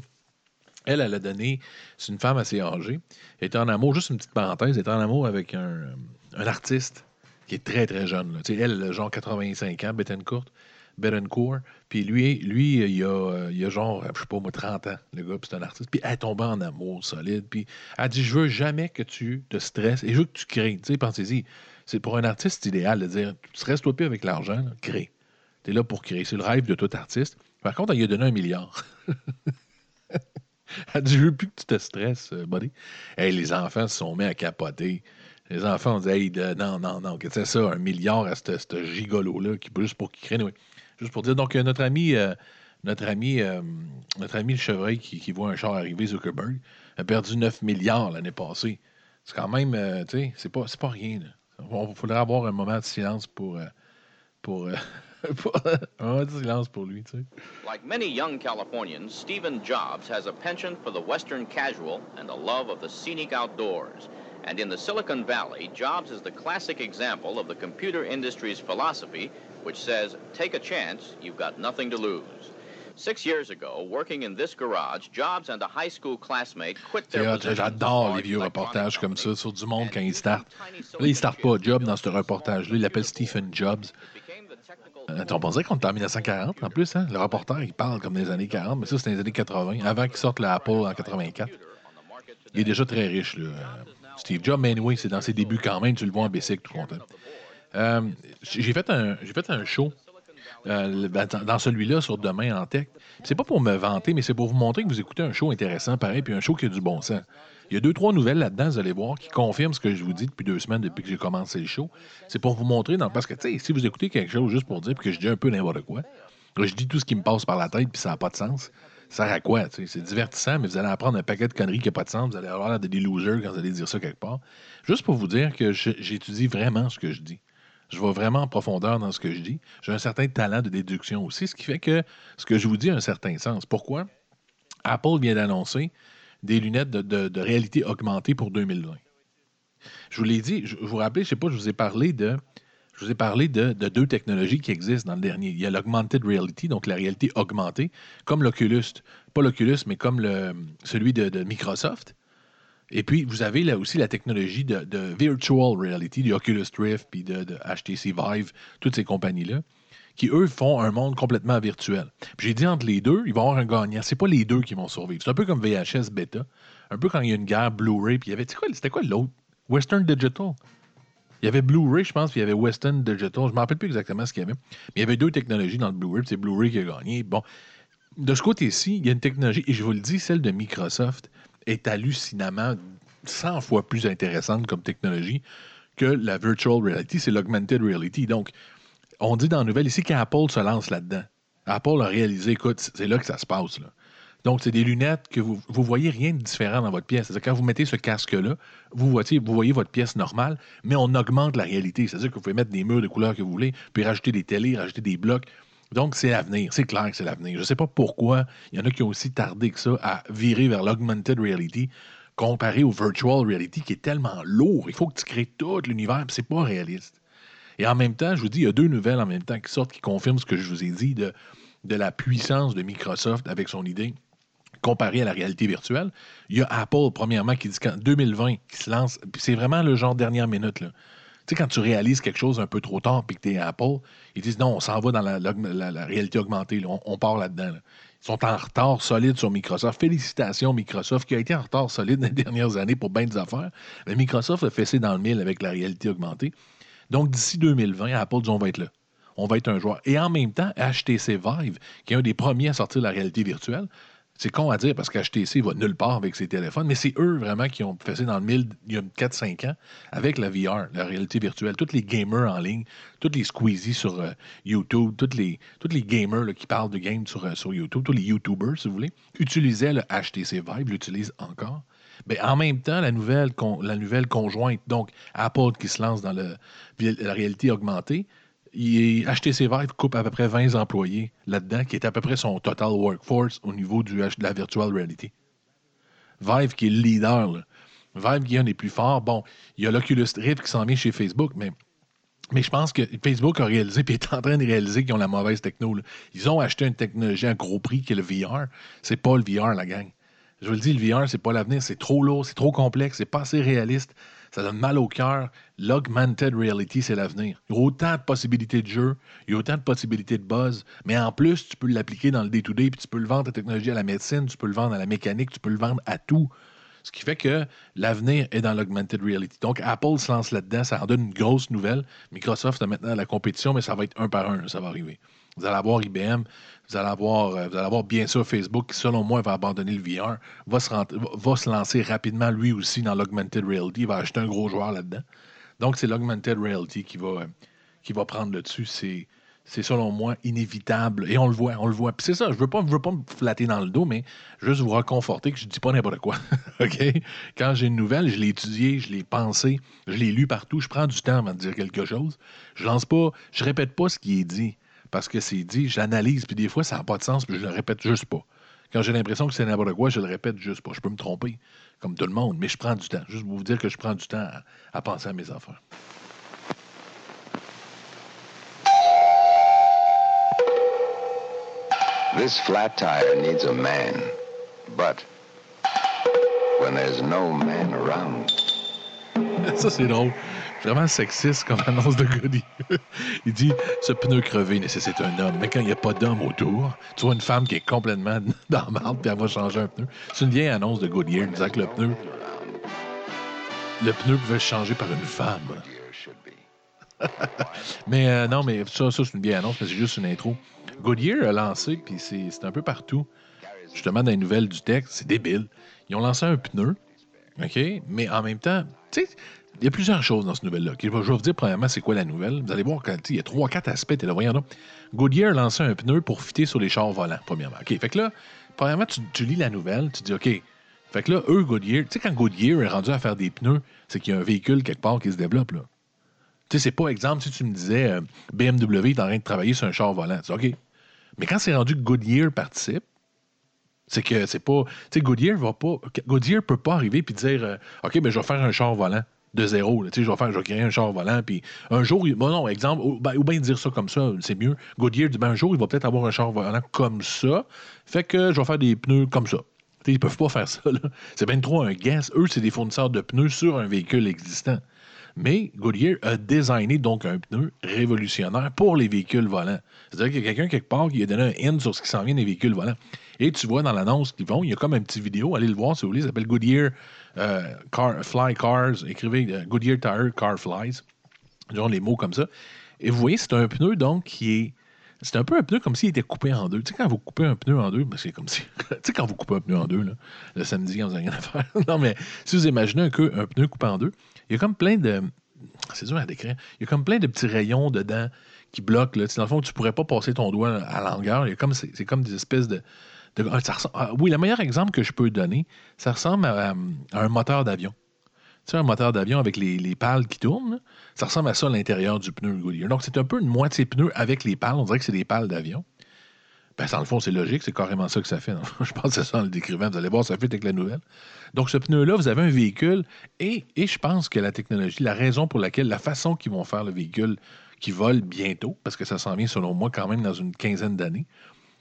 elle, elle a donné, c'est une femme assez âgée, elle était en amour, juste une petite parenthèse, elle était en amour avec un, artiste qui est très, très jeune. Elle, elle genre 85 ans, Bettencourt, puis lui, lui il, a, a genre, je sais pas moi, 30 ans, le gars, puis c'est un artiste, puis elle est tombée en amour solide, puis elle dit, je veux jamais que tu te stresses, et je veux que tu crées. Tu sais, pensez-y, c'est pour un artiste idéal de dire, tu stresses-toi plus avec l'argent, crée. Tu es là pour créer. C'est le rêve de tout artiste. Par contre, il a donné un milliard. *laughs* *laughs* Je veux plus que tu te stresses, euh, buddy. Hey, les enfants se sont mis à capoter. Les enfants ont dit Hey, non, non, non, qu'est-ce que c'est ça, un milliard à ce gigolo-là, qui, juste pour qu'il crée. Juste pour dire, donc, euh, notre ami, euh, notre ami, notre ami le chevreuil qui, voit un char arriver, Zuckerberg, a perdu 9 milliards l'année passée. C'est quand même, tu sais, c'est pas, pas rien. Il faudrait avoir un moment de silence pour. pour silence pour lui, tu sais. Like many young Californians, Stephen Jobs has a penchant for the Western casual and a love of the scenic outdoors. And in the Silicon Valley, Jobs is the classic example of the computer industry's philosophy, which says, take a chance, you've got nothing to lose. Six years ago, working in this garage, Jobs and a high school classmate quit their J'adore les vieux reportages comme ça sur du monde quand ils startent. Là, ils startent pas Jobs dans ce reportage-là. Il l'appelle Stephen Jobs. Euh, on penserait qu'on est en 1940 en plus. Hein? Le reporter, il parle comme des années 40, mais ça, c'est les années 80, avant qu'il sorte l'Apple en 84. Il est déjà très riche, là. Steve Jobs, anyway, c'est dans ses débuts quand même. Tu le vois en basic, tout content. Euh, j'ai fait, un, fait un show euh, ben, dans celui-là sur Demain en Tech. C'est pas pour me vanter, mais c'est pour vous montrer que vous écoutez un show intéressant, pareil, puis un show qui a du bon sens. Il y a deux, trois nouvelles là-dedans, vous allez voir, qui confirment ce que je vous dis depuis deux semaines, depuis que j'ai commencé le show. C'est pour vous montrer, dans... parce que, tu sais, si vous écoutez quelque chose juste pour dire que je dis un peu n'importe quoi, je dis tout ce qui me passe par la tête, puis ça n'a pas de sens, ça sert à quoi? C'est divertissant, mais vous allez apprendre un paquet de conneries qui n'a pas de sens, vous allez avoir l'air des losers quand vous allez dire ça quelque part. Juste pour vous dire que j'étudie vraiment ce que je dis. Je vais vraiment en profondeur dans ce que je dis. J'ai un certain talent de déduction aussi, ce qui fait que ce que je vous dis a un certain sens. Pourquoi? Apple vient d'annoncer des lunettes de, réalité augmentée pour 2020. Je vous l'ai dit, je, vous rappelle, je ne sais pas, je vous ai parlé de. Je vous ai parlé de, deux technologies qui existent dans le dernier. Il y a l'augmented reality, donc la réalité augmentée, comme l'Oculus. Pas l'Oculus, mais comme celui de, Microsoft. Et puis, vous avez là aussi la technologie de, virtual reality, du Oculus Rift, puis de, HTC Vive, toutes ces compagnies-là qui, eux, font un monde complètement virtuel. J'ai dit entre les deux, il va y avoir un gagnant. C'est pas les deux qui vont survivre. C'est un peu comme VHS Beta. Un peu quand il y a une guerre Blu-ray, puis il y avait. C'était quoi, l'autre? Western Digital. Il y avait Blu-ray, je pense, puis il y avait Western Digital. Je ne me rappelle plus exactement ce qu'il y avait. Mais il y avait deux technologies dans le Blu-ray, c'est Blu-ray qui a gagné. Bon. De ce côté-ci, il y a une technologie, et je vous le dis, celle de Microsoft est hallucinamment 100 fois plus intéressante comme technologie que la virtual reality, c'est l'augmented reality. Donc, on dit dans la nouvelle ici qu'Apple se lance là-dedans. Apple a réalisé, écoute, c'est là que ça se passe. Donc, c'est des lunettes que vous ne voyez rien de différent dans votre pièce. C'est-à-dire quand vous mettez ce casque-là, vous voyez, vous voyez votre pièce normale, mais on augmente la réalité. C'est-à-dire que vous pouvez mettre des murs de couleur que vous voulez, puis rajouter des télés, rajouter des blocs. Donc, c'est l'avenir. C'est clair que c'est l'avenir. Je ne sais pas pourquoi il y en a qui ont aussi tardé que ça à virer vers l'augmented reality comparé au virtual reality qui est tellement lourd. Il faut que tu crées tout l'univers, puis c'est pas réaliste. Et en même temps, je vous dis, il y a deux nouvelles en même temps qui sortent qui confirment ce que je vous ai dit de, de la puissance de Microsoft avec son idée comparée à la réalité virtuelle. Il y a Apple, premièrement, qui dit qu'en 2020, qui se lance, c'est vraiment le genre dernière minute, là. Tu sais, quand tu réalises quelque chose un peu trop tard puis que tu es Apple, ils disent non, on s'en va dans la, réalité augmentée. On, part là-dedans. là. Ils sont en retard solide sur Microsoft. Félicitations, Microsoft, qui a été en retard solide *laughs* les dernières années pour bien des affaires. Mais Microsoft a fessé dans le mille avec la réalité augmentée. Donc, d'ici 2020, Apple dit on va être là. On va être un joueur. Et en même temps, HTC Vive, qui est un des premiers à sortir la réalité virtuelle, c'est con à dire parce qu'HTC va nulle part avec ses téléphones, mais c'est eux vraiment qui ont fait ça dans le il y a 4-5 ans avec la VR, la réalité virtuelle. Tous les gamers en ligne, tous les Squeezie sur euh, YouTube, tous les, gamers qui parlent de games sur, euh, sur YouTube, tous les YouTubers, si vous voulez, utilisaient le HTC Vive, l'utilisent encore. En même temps, la nouvelle, la nouvelle conjointe, donc Apple qui se lance dans le- la réalité augmentée, il, HTC Vive coupe à peu près 20 employés là-dedans, qui est à peu près son total workforce au niveau du, de la virtual reality. Vive qui est le leader. Vive qui est un des plus forts. Bon, il y a l'Oculus Rift qui s'en vient chez Facebook, mais, mais je pense que Facebook a réalisé, puis est en train de réaliser qu'ils ont la mauvaise techno. Ils ont acheté une technologie à gros prix qui est le VR. C'est pas le VR, la gang. Je vous le dis, le VR, c'est pas l'avenir. C'est trop lourd, c'est trop complexe, c'est pas assez réaliste. Ça donne mal au cœur. L'augmented reality, c'est l'avenir. Il y a autant de possibilités de jeu, il y a autant de possibilités de buzz, mais en plus, tu peux l'appliquer dans le day-to-day, puis tu peux le vendre ta technologie à la médecine, tu peux le vendre à la mécanique, tu peux le vendre à tout. Ce qui fait que l'avenir est dans l'augmented reality. Donc, Apple se lance là-dedans, ça en donne une grosse nouvelle. Microsoft a maintenant la compétition, mais ça va être un par un, ça va arriver. Vous allez avoir IBM, vous allez avoir, euh, vous allez bien sûr Facebook, qui selon moi va abandonner le VR, va se, va- lancer rapidement lui aussi dans l'augmented reality, va acheter un gros joueur là-dedans. Donc, c'est l'augmented reality qui va, euh, prendre le dessus. C'est, selon moi inévitable. Et on le voit, on le voit. Puis c'est ça, je veux veux pas me flatter dans le dos, mais juste vous reconforter que je dis pas n'importe quoi. *laughs* OK? Quand j'ai une nouvelle, je l'ai étudiée, je l'ai pensée, je l'ai lu partout, je prends du temps avant de dire quelque chose. Je lance pas, je répète pas ce qui est dit. Parce que c'est dit, j'analyse, puis des fois, ça n'a pas de sens, puis je le répète juste pas. Quand j'ai l'impression que c'est n'importe quoi, je le répète juste pas. Je peux me tromper, comme tout le monde, mais je prends du temps. Juste pour vous dire que je prends du temps à, à penser à mes affaires. This flat tire needs a man. But when there's no man around, *laughs* Ça, c'est drôle. Vraiment sexiste comme annonce de Goody. *laughs* il dit Ce pneu crevé nécessite un homme, mais quand il n'y a pas d'homme autour, tu vois une femme qui est complètement *laughs* dans marde, puis elle va changer un pneu. C'est une vieille annonce de Goodyear disant que le pneu, le pneu pouvait changer par une femme. *laughs* Mais euh, non, mais ça, ça c'est une vieille annonce, mais c'est juste une intro. Goodyear a lancé, puis c'est un peu partout, justement dans les nouvelles du texte, c'est débile. Ils ont lancé un pneu, OK? Mais en même temps, tu sais, il y a plusieurs choses dans ce nouvelle-là. Je vais vous dire, premièrement, c'est quoi la nouvelle? Vous allez voir, quand, tu sais, il y a trois, quatre aspects. Là, voyons donc. Goodyear lancé un pneu pour fitter sur les chars volants, premièrement. OK, fait que là, premièrement, tu, lis la nouvelle, tu dis, OK, fait que là, eux, Goodyear, tu sais, quand Goodyear est rendu à faire des pneus, c'est qu'il y a un véhicule quelque part qui se développe, là. Tu sais, c'est pas exemple si tu me disais euh, BMW est en train de travailler sur un char volant. Tu OK. Mais quand c'est rendu que Goodyear participe, c'est que c'est pas. Tu sais, Goodyear va pas. Goodyear peut pas arriver puis dire euh, OK, ben je vais faire un char volant de zéro. Tu sais, je vais faire, je vais créer un char volant, puis un jour, bon non, exemple, ou, ben, ou bien dire ça comme ça, c'est mieux. Goodyear dit, ben un jour, il va peut-être avoir un char volant comme ça, fait que je vais faire des pneus comme ça. Sais, ils peuvent pas faire *laughs* ça. C'est bien trop un guess. Eux, c'est des fournisseurs de pneus sur un véhicule existant. Mais Goodyear a designé donc un pneu révolutionnaire pour les véhicules volants. C'est-à-dire qu'il y a quelqu'un quelque part qui a donné un hint sur ce qui s'en vient des véhicules volants. Et tu vois dans l'annonce qu'ils vont, il y a comme un petit vidéo, allez le voir si vous voulez, ça s'appelle Goodyear euh, Car, Fly Cars, écrivez euh, Goodyear Tire Car Flies, genre les mots comme ça. Et vous voyez, c'est un pneu donc qui est c'est un peu un pneu comme s'il était coupé en deux. Tu sais, quand vous coupez un pneu en deux, ben, c'est comme si. *laughs* tu sais, quand vous coupez un pneu en deux, là, le samedi, quand vous n'avez rien à faire. *laughs* non, mais si vous imaginez un, un pneu coupé en deux, il y a comme plein de. C'est dur à décrire. Il y a comme plein de petits rayons dedans qui bloquent. Là. Dans le fond, tu ne pourrais pas passer ton doigt à longueur. Comme, c'est, c'est comme des espèces de. Ah, ah, oui, le meilleur exemple que je peux donner, ça ressemble à, un moteur d'avion. Tu sais, un moteur d'avion avec les, les pales qui tournent, ça ressemble à ça à l'intérieur du pneu Goodyear. Donc, c'est un peu une moitié pneu avec les pales. On dirait que c'est des pales d'avion. Ben, dans le fond, c'est logique, c'est carrément ça que ça fait. *laughs* Je pense que c'est ça en le décrivant. Vous allez voir, ça fait avec la nouvelle. Donc, ce pneu-là, vous avez un véhicule et, et je pense que la technologie, la raison pour laquelle, la façon qu'ils vont faire le véhicule qui vole bientôt, parce que ça s'en vient selon moi quand même dans une quinzaine d'années,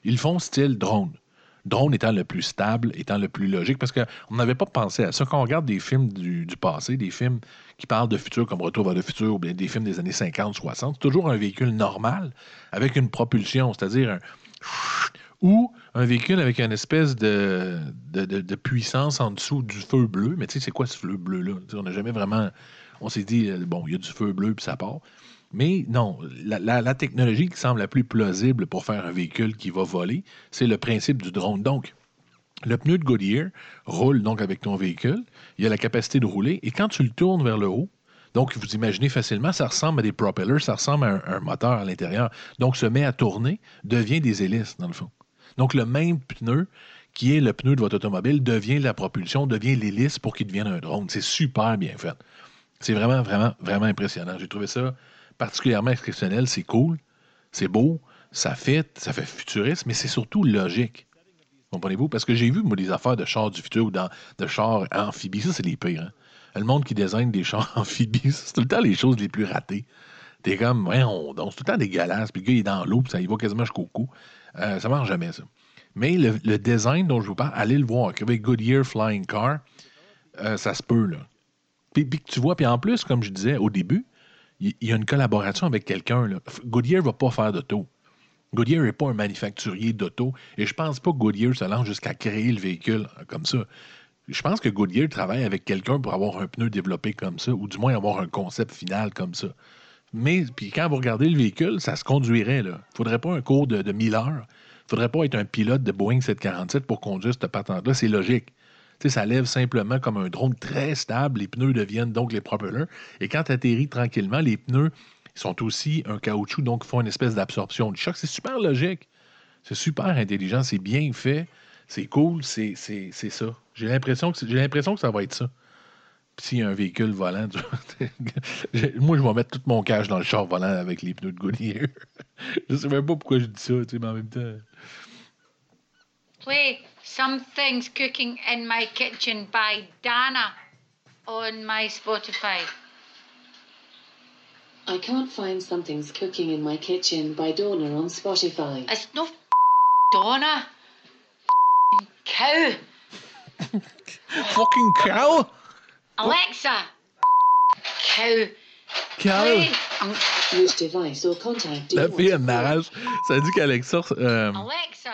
ils font style drone. Drone étant le plus stable, étant le plus logique, parce qu'on n'avait pas pensé à ça. Quand on regarde des films du, passé, des films qui parlent de futur comme Retour vers le futur ou bien des films des années 50, 60, c'est toujours un véhicule normal avec une propulsion, c'est-à-dire un ou un véhicule avec une espèce de, de, puissance en dessous du feu bleu. Mais tu sais, c'est quoi ce feu bleu-là? On n'a jamais vraiment. On s'est dit, euh, bon, il y a du feu bleu puis ça part. Mais non, la, technologie qui semble la plus plausible pour faire un véhicule qui va voler, c'est le principe du drone. Donc, le pneu de Goodyear roule donc avec ton véhicule. Il a la capacité de rouler. Et quand tu le tournes vers le haut, donc vous imaginez facilement, ça ressemble à des propellers, ça ressemble à un moteur à l'intérieur. Donc, se met à tourner, devient des hélices, dans le fond. Donc, le même pneu qui est le pneu de votre automobile devient la propulsion, devient l'hélice pour qu'il devienne un drone. C'est super bien fait. C'est vraiment, vraiment, vraiment impressionnant. J'ai trouvé ça particulièrement exceptionnel. C'est cool, c'est beau, ça fit, ça fait futuriste, mais c'est surtout logique. Comprenez-vous? Parce que j'ai vu, moi, des affaires de chars du futur ou dans, de chars amphibies. Ça, c'est les pires. hein. Le monde qui désigne des chars *laughs* amphibies, c'est tout le temps les choses les plus ratées. T'es comme, voyons donc, c'est tout le temps dégueulasse. Puis le gars, il est dans l'eau, puis ça y va quasiment jusqu'au cou. Euh, ça marche jamais, ça. Mais le, design dont je vous parle, allez le voir. Avec Goodyear Flying Car, euh, ça se peut, là. Puis que tu vois, puis en plus, comme je disais au début, il y, a une collaboration avec quelqu'un. Goodyear va pas faire d'auto. Goodyear n'est pas un manufacturier d'auto. Et je pense pas que Goodyear se lance jusqu'à créer le véhicule euh, comme ça. Je pense que Goodyear travaille avec quelqu'un pour avoir un pneu développé comme ça, ou du moins avoir un concept final comme ça. Mais puis quand vous regardez le véhicule, ça se conduirait. Il ne faudrait pas un cours de, de 1000 heures. Il faudrait pas être un pilote de Boeing 747 pour conduire cette patente-là. C'est logique. Ça lève simplement comme un drone très stable. Les pneus deviennent donc les propellers. Et quand tu atterris tranquillement, les pneus sont aussi un caoutchouc, donc font une espèce d'absorption du choc. C'est super logique. C'est super intelligent. C'est bien fait. C'est cool. C'est ça. J'ai l'impression que, que ça va être ça. A un véhicule volant, *laughs* moi, je vais mettre tout mon cash dans le char volant avec les pneus de Goodyear. *laughs* je sais même pas pourquoi je dis ça, mais en même temps. Play Something's Cooking in My Kitchen by Dana on my Spotify. I can't find Something's Cooking in My Kitchen by Donna on Spotify. It's no Donna. Cow. *laughs* Fucking cow! Alexa. Cow. Cow! Play. Um, device or contact do La you fille, elle want to m'arrache. Ça dit qu'Alexa. euh, Alexa.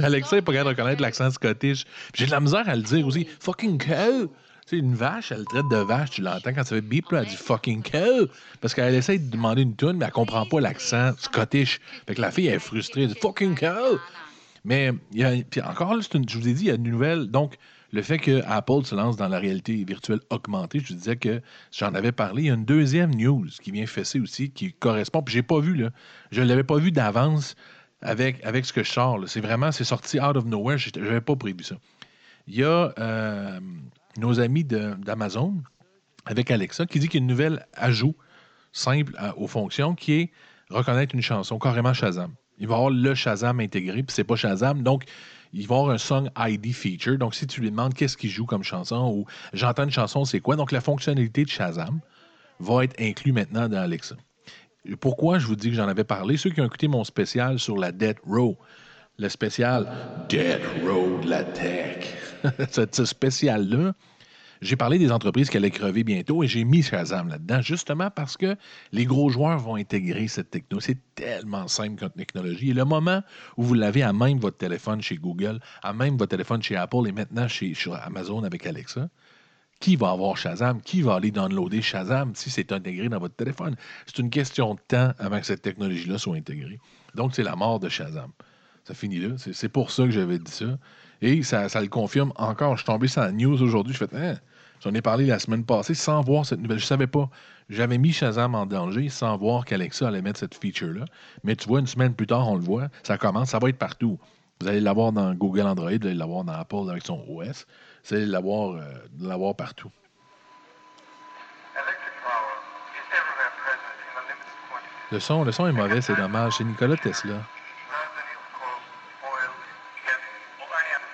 *laughs* Alexa n'est pas capable de reconnaître l'accent scottish. J'ai de la misère à le dire aussi. Fucking cow! Tu sais, une vache, elle traite de vache, tu l'entends quand ça fait bip, là, elle dit fucking cow! Parce qu'elle essaie de demander une tune, mais elle comprend pas l'accent scottish. Fait que la fille, elle est frustrée, elle dit fucking cow! Mais y a, puis encore là, une- je vous ai dit, il y a une nouvelle. Donc, le fait que Apple se lance dans la réalité virtuelle augmentée, je vous disais que j'en avais parlé. Il y a une deuxième news qui vient fesser aussi, qui correspond. Puis j'ai pas vu, là. Je ne l'avais pas vu d'avance avec, avec ce que je sors. C'est vraiment, c'est sorti out of nowhere. Je n'avais pas prévu ça. Il y a euh, nos amis d'Amazon avec Alexa qui dit qu'il y a une nouvelle ajout simple aux fonctions qui est reconnaître une chanson, carrément Shazam. Il va avoir le Shazam intégré, puis c'est pas Shazam. Donc, il va avoir un Song ID feature. Donc, si tu lui demandes qu'est-ce qu'il joue comme chanson ou j'entends une chanson, c'est quoi? Donc, la fonctionnalité de Shazam va être inclue maintenant dans Alexa. Pourquoi je vous dis que j'en avais parlé? Ceux qui ont écouté mon spécial sur la Death Row, le spécial Death Row de la Tech, *laughs* ce, spécial-là, j'ai parlé des entreprises qui allaient crever bientôt et j'ai mis Shazam là-dedans, justement parce que les gros joueurs vont intégrer cette techno. C'est tellement simple comme technologie. Et le moment où vous l'avez à même votre téléphone chez Google, à même votre téléphone chez Apple et maintenant chez, sur Amazon avec Alexa, qui va avoir Shazam? Qui va aller downloader Shazam? Si c'est intégré dans votre téléphone? C'est une question de temps avant que cette technologie-là soit intégrée. Donc, c'est la mort de Shazam. Ça finit là. C'est pour ça que j'avais dit ça. Et ça, le confirme encore. Je suis tombé sur la news aujourd'hui. Je fais, Hein, j'en ai parlé la semaine passée sans voir cette nouvelle. Je savais pas. J'avais mis Shazam en danger sans voir qu'Alexa allait mettre cette feature-là. Mais tu vois, une semaine plus tard, on le voit. Ça commence. Ça va être partout. Vous allez l'avoir dans Google Android, vous allez l'avoir dans Apple avec son OS c'est l'avoir, euh, l'avoir partout. Le son, le son est mauvais, c'est dommage. C'est Nikola Tesla.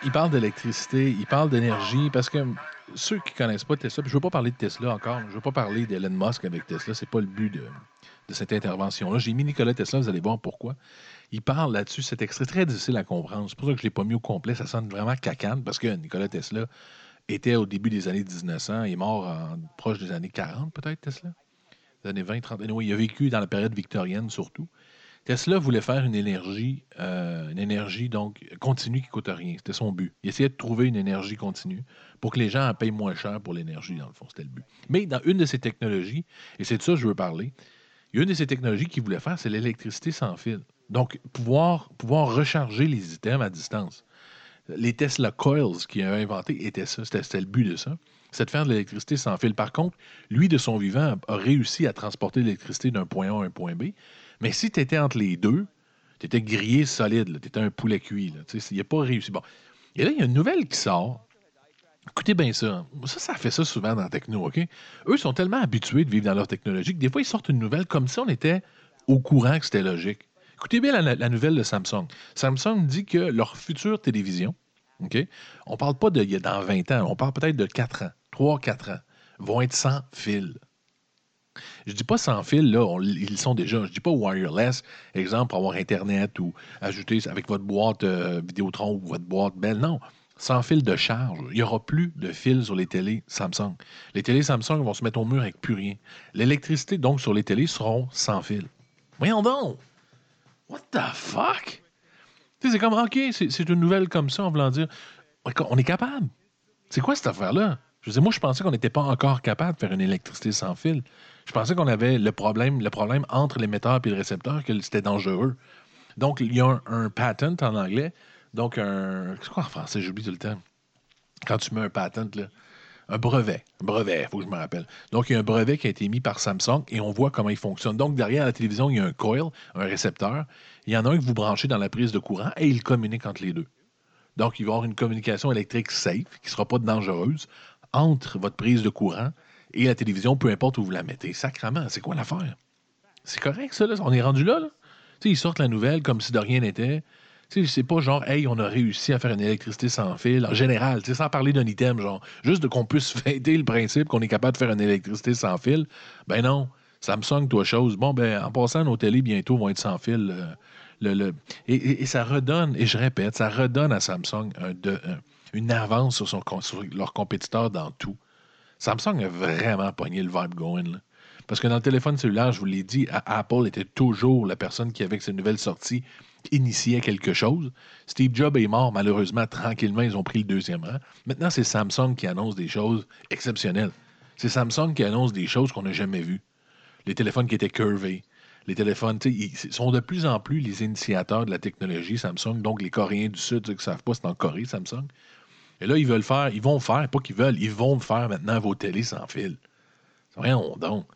Il parle d'électricité, il parle d'énergie, parce que ceux qui ne connaissent pas Tesla, puis je veux pas parler de Tesla encore, je ne veux pas parler d'Elon Musk avec Tesla, c'est pas le but de, de cette intervention-là. J'ai mis Nikola Tesla, vous allez voir pourquoi. Il parle là-dessus, c'est extrait très difficile à comprendre. C'est pour ça que je l'ai pas mis au complet, ça sonne vraiment cacane, parce que Nicolas Tesla était au début des années 1900, il est mort en, proche des années 40 peut-être, Tesla? Des années 20, 30, oui, il a vécu dans la période victorienne surtout. Tesla voulait faire une énergie, euh, une énergie donc continue qui ne coûte rien. C'était son but. Il essayait de trouver une énergie continue pour que les gens en payent moins cher pour l'énergie, dans le fond. C'était le but. Mais dans une de ces technologies, et c'est de ça que je veux parler, il y a une de ces technologies qu'il voulait faire, c'est l'électricité sans fil. Donc, pouvoir, pouvoir recharger les items à distance. Les Tesla Coils qu'il a inventé étaient ça. C'était le but de ça. C'est de faire de l'électricité sans fil. Par contre, lui, de son vivant, a réussi à transporter l'électricité d'un point A à un point B. Mais si tu étais entre les deux, tu étais grillé solide, tu étais un poulet cuit. Il n'a pas réussi. Bon. Et là, il y a une nouvelle qui sort. Écoutez bien ça. Ça, ça fait ça souvent dans la techno, OK? Eux sont tellement habitués de vivre dans leur technologie que des fois, ils sortent une nouvelle comme si on était au courant que c'était logique. Écoutez bien la, nouvelle de Samsung. Samsung dit que leur future télévision, OK? On ne parle pas de dans 20 ans, on parle peut-être de 4 ans, 3-4 ans, vont être sans fil. Je dis pas sans fil, là, ils sont déjà. Je dis pas wireless, exemple, pour avoir Internet ou ajouter avec votre boîte euh, Vidéotron ou votre boîte Belle. Non, sans fil de charge. Il n'y aura plus de fil sur les télés Samsung. Les télés Samsung vont se mettre au mur avec plus rien. L'électricité, donc, sur les télés seront sans fil. Voyons donc! What the fuck? Sais, c'est comme, OK, c'est une nouvelle comme ça, en voulant dire, on est capable. C'est quoi cette affaire-là? Je veux moi, je pensais qu'on n'était pas encore capable de faire une électricité sans fil. Je pensais qu'on avait le problème, le problème entre l'émetteur et le récepteur, que c'était dangereux. Donc, il y a un, patent en anglais. Donc, un. C'est quoi en français? J'oublie tout le temps. Quand tu mets un patent, là. Un brevet. Un brevet, il faut que je me rappelle. Donc, il y a un brevet qui a été mis par Samsung et on voit comment il fonctionne. Donc, derrière la télévision, il y a un coil, un récepteur. Il y en a un que vous branchez dans la prise de courant et il communique entre les deux. Donc, il va y avoir une communication électrique safe, qui ne sera pas dangereuse, entre votre prise de courant et la télévision, peu importe où vous la mettez. Sacrement, c'est quoi l'affaire? C'est correct, ça, là? On est rendu là, là? ils sortent la nouvelle comme si de rien n'était. C'est pas genre, hey, on a réussi à faire une électricité sans fil. En général, sans parler d'un item, genre, juste qu'on puisse *laughs* fêter le principe qu'on est capable de faire une électricité sans fil. Ben non. Samsung, toi, chose. Bon, ben, en passant, nos télés bientôt vont être sans fil. Euh, et, ça redonne, et je répète, ça redonne à Samsung une avance sur, son, sur leur compétiteur dans tout. Samsung a vraiment pogné le vibe going. Parce que dans le téléphone cellulaire, je vous l'ai dit, Apple était toujours la personne qui, avec ses nouvelles sorties, initiait quelque chose. Steve Jobs est mort, malheureusement, tranquillement, ils ont pris le deuxième rang. Maintenant, c'est Samsung qui annonce des choses exceptionnelles. C'est Samsung qui annonce des choses qu'on n'a jamais vues. Les téléphones qui étaient curvés, les téléphones, ils sont de plus en plus les initiateurs de la technologie Samsung. Donc, les Coréens du Sud, qui ne savent pas, c'est en Corée, Samsung. Et là, ils veulent faire, ils vont faire, pas qu'ils veulent, ils vont faire maintenant vos télés sans fil. Rien donc.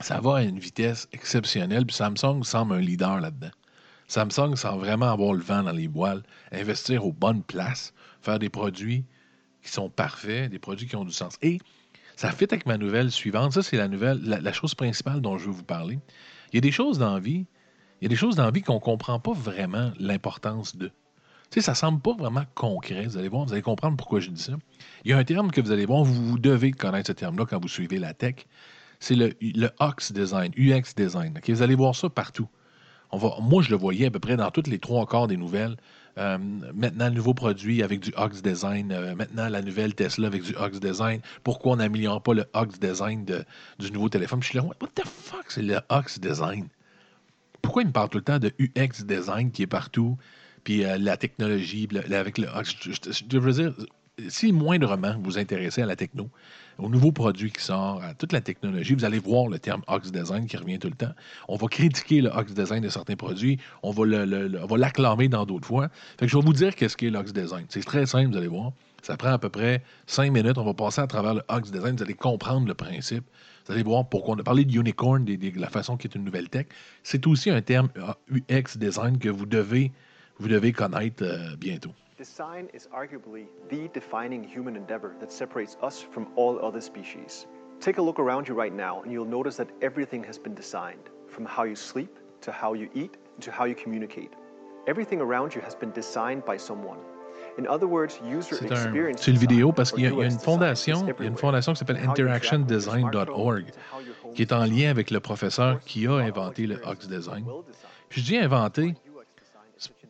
Ça va à une vitesse exceptionnelle, puis Samsung semble un leader là-dedans. Samsung semble vraiment avoir le vent dans les voiles, investir aux bonnes places, faire des produits qui sont parfaits, des produits qui ont du sens. Et ça fit avec ma nouvelle suivante. Ça, c'est la nouvelle, la, chose principale dont je veux vous parler. Il y a des choses dans la vie, il y a des choses dans la vie qu'on ne comprend pas vraiment l'importance de. Tu sais, ça semble pas vraiment concret. Vous allez voir, vous allez comprendre pourquoi je dis ça. Il y a un terme que vous allez voir, vous, devez connaître ce terme-là quand vous suivez la tech. C'est le, le UX design, UX design. Vous allez voir ça partout. Moi, je le voyais à peu près dans toutes les trois quarts des nouvelles. Euh, maintenant, le nouveau produit avec du UX design. Euh, maintenant, la nouvelle Tesla avec du UX design. Pourquoi on n'améliore pas le UX design de, du nouveau téléphone? je suis là, what the fuck, c'est le UX design? Pourquoi il me parle tout le temps de UX design qui est partout? puis euh, la technologie, avec le. Ah, je, veux dire, si moindrement vous intéressez à la techno, au nouveau produit qui sort, à toute la technologie, vous allez voir le terme Ox Design qui revient tout le temps. On va critiquer le Ox Design de certains produits, on va, l'acclamer dans d'autres fois. Je vais vous dire qu'est-ce qu'est l'Ox Design. C'est très simple, vous allez voir. Ça prend à peu près cinq minutes. On va passer à travers le Ox Design. Vous allez comprendre le principe. Vous allez voir pourquoi on a parlé de unicorn, de, la façon qui est une nouvelle tech. C'est aussi un terme UX Design que vous devez vous devez connaître euh, bientôt. Design is arguably the defining human endeavor that separates us from all other species. Take a look around you right now and you'll notice that everything has been designed. from how you sleep to how you eat to how you communicate. Everything around you has been designed by someone. In other words, user C'est un- experience c'est une vidéo parce qu'il y y a une fondation, il y a une fondation qui s'appelle From how you interact with your interactiondesign.org smartphone to how your qui est en lien avec le professeur qui a inventé le Ox Design. Puis je dis inventé,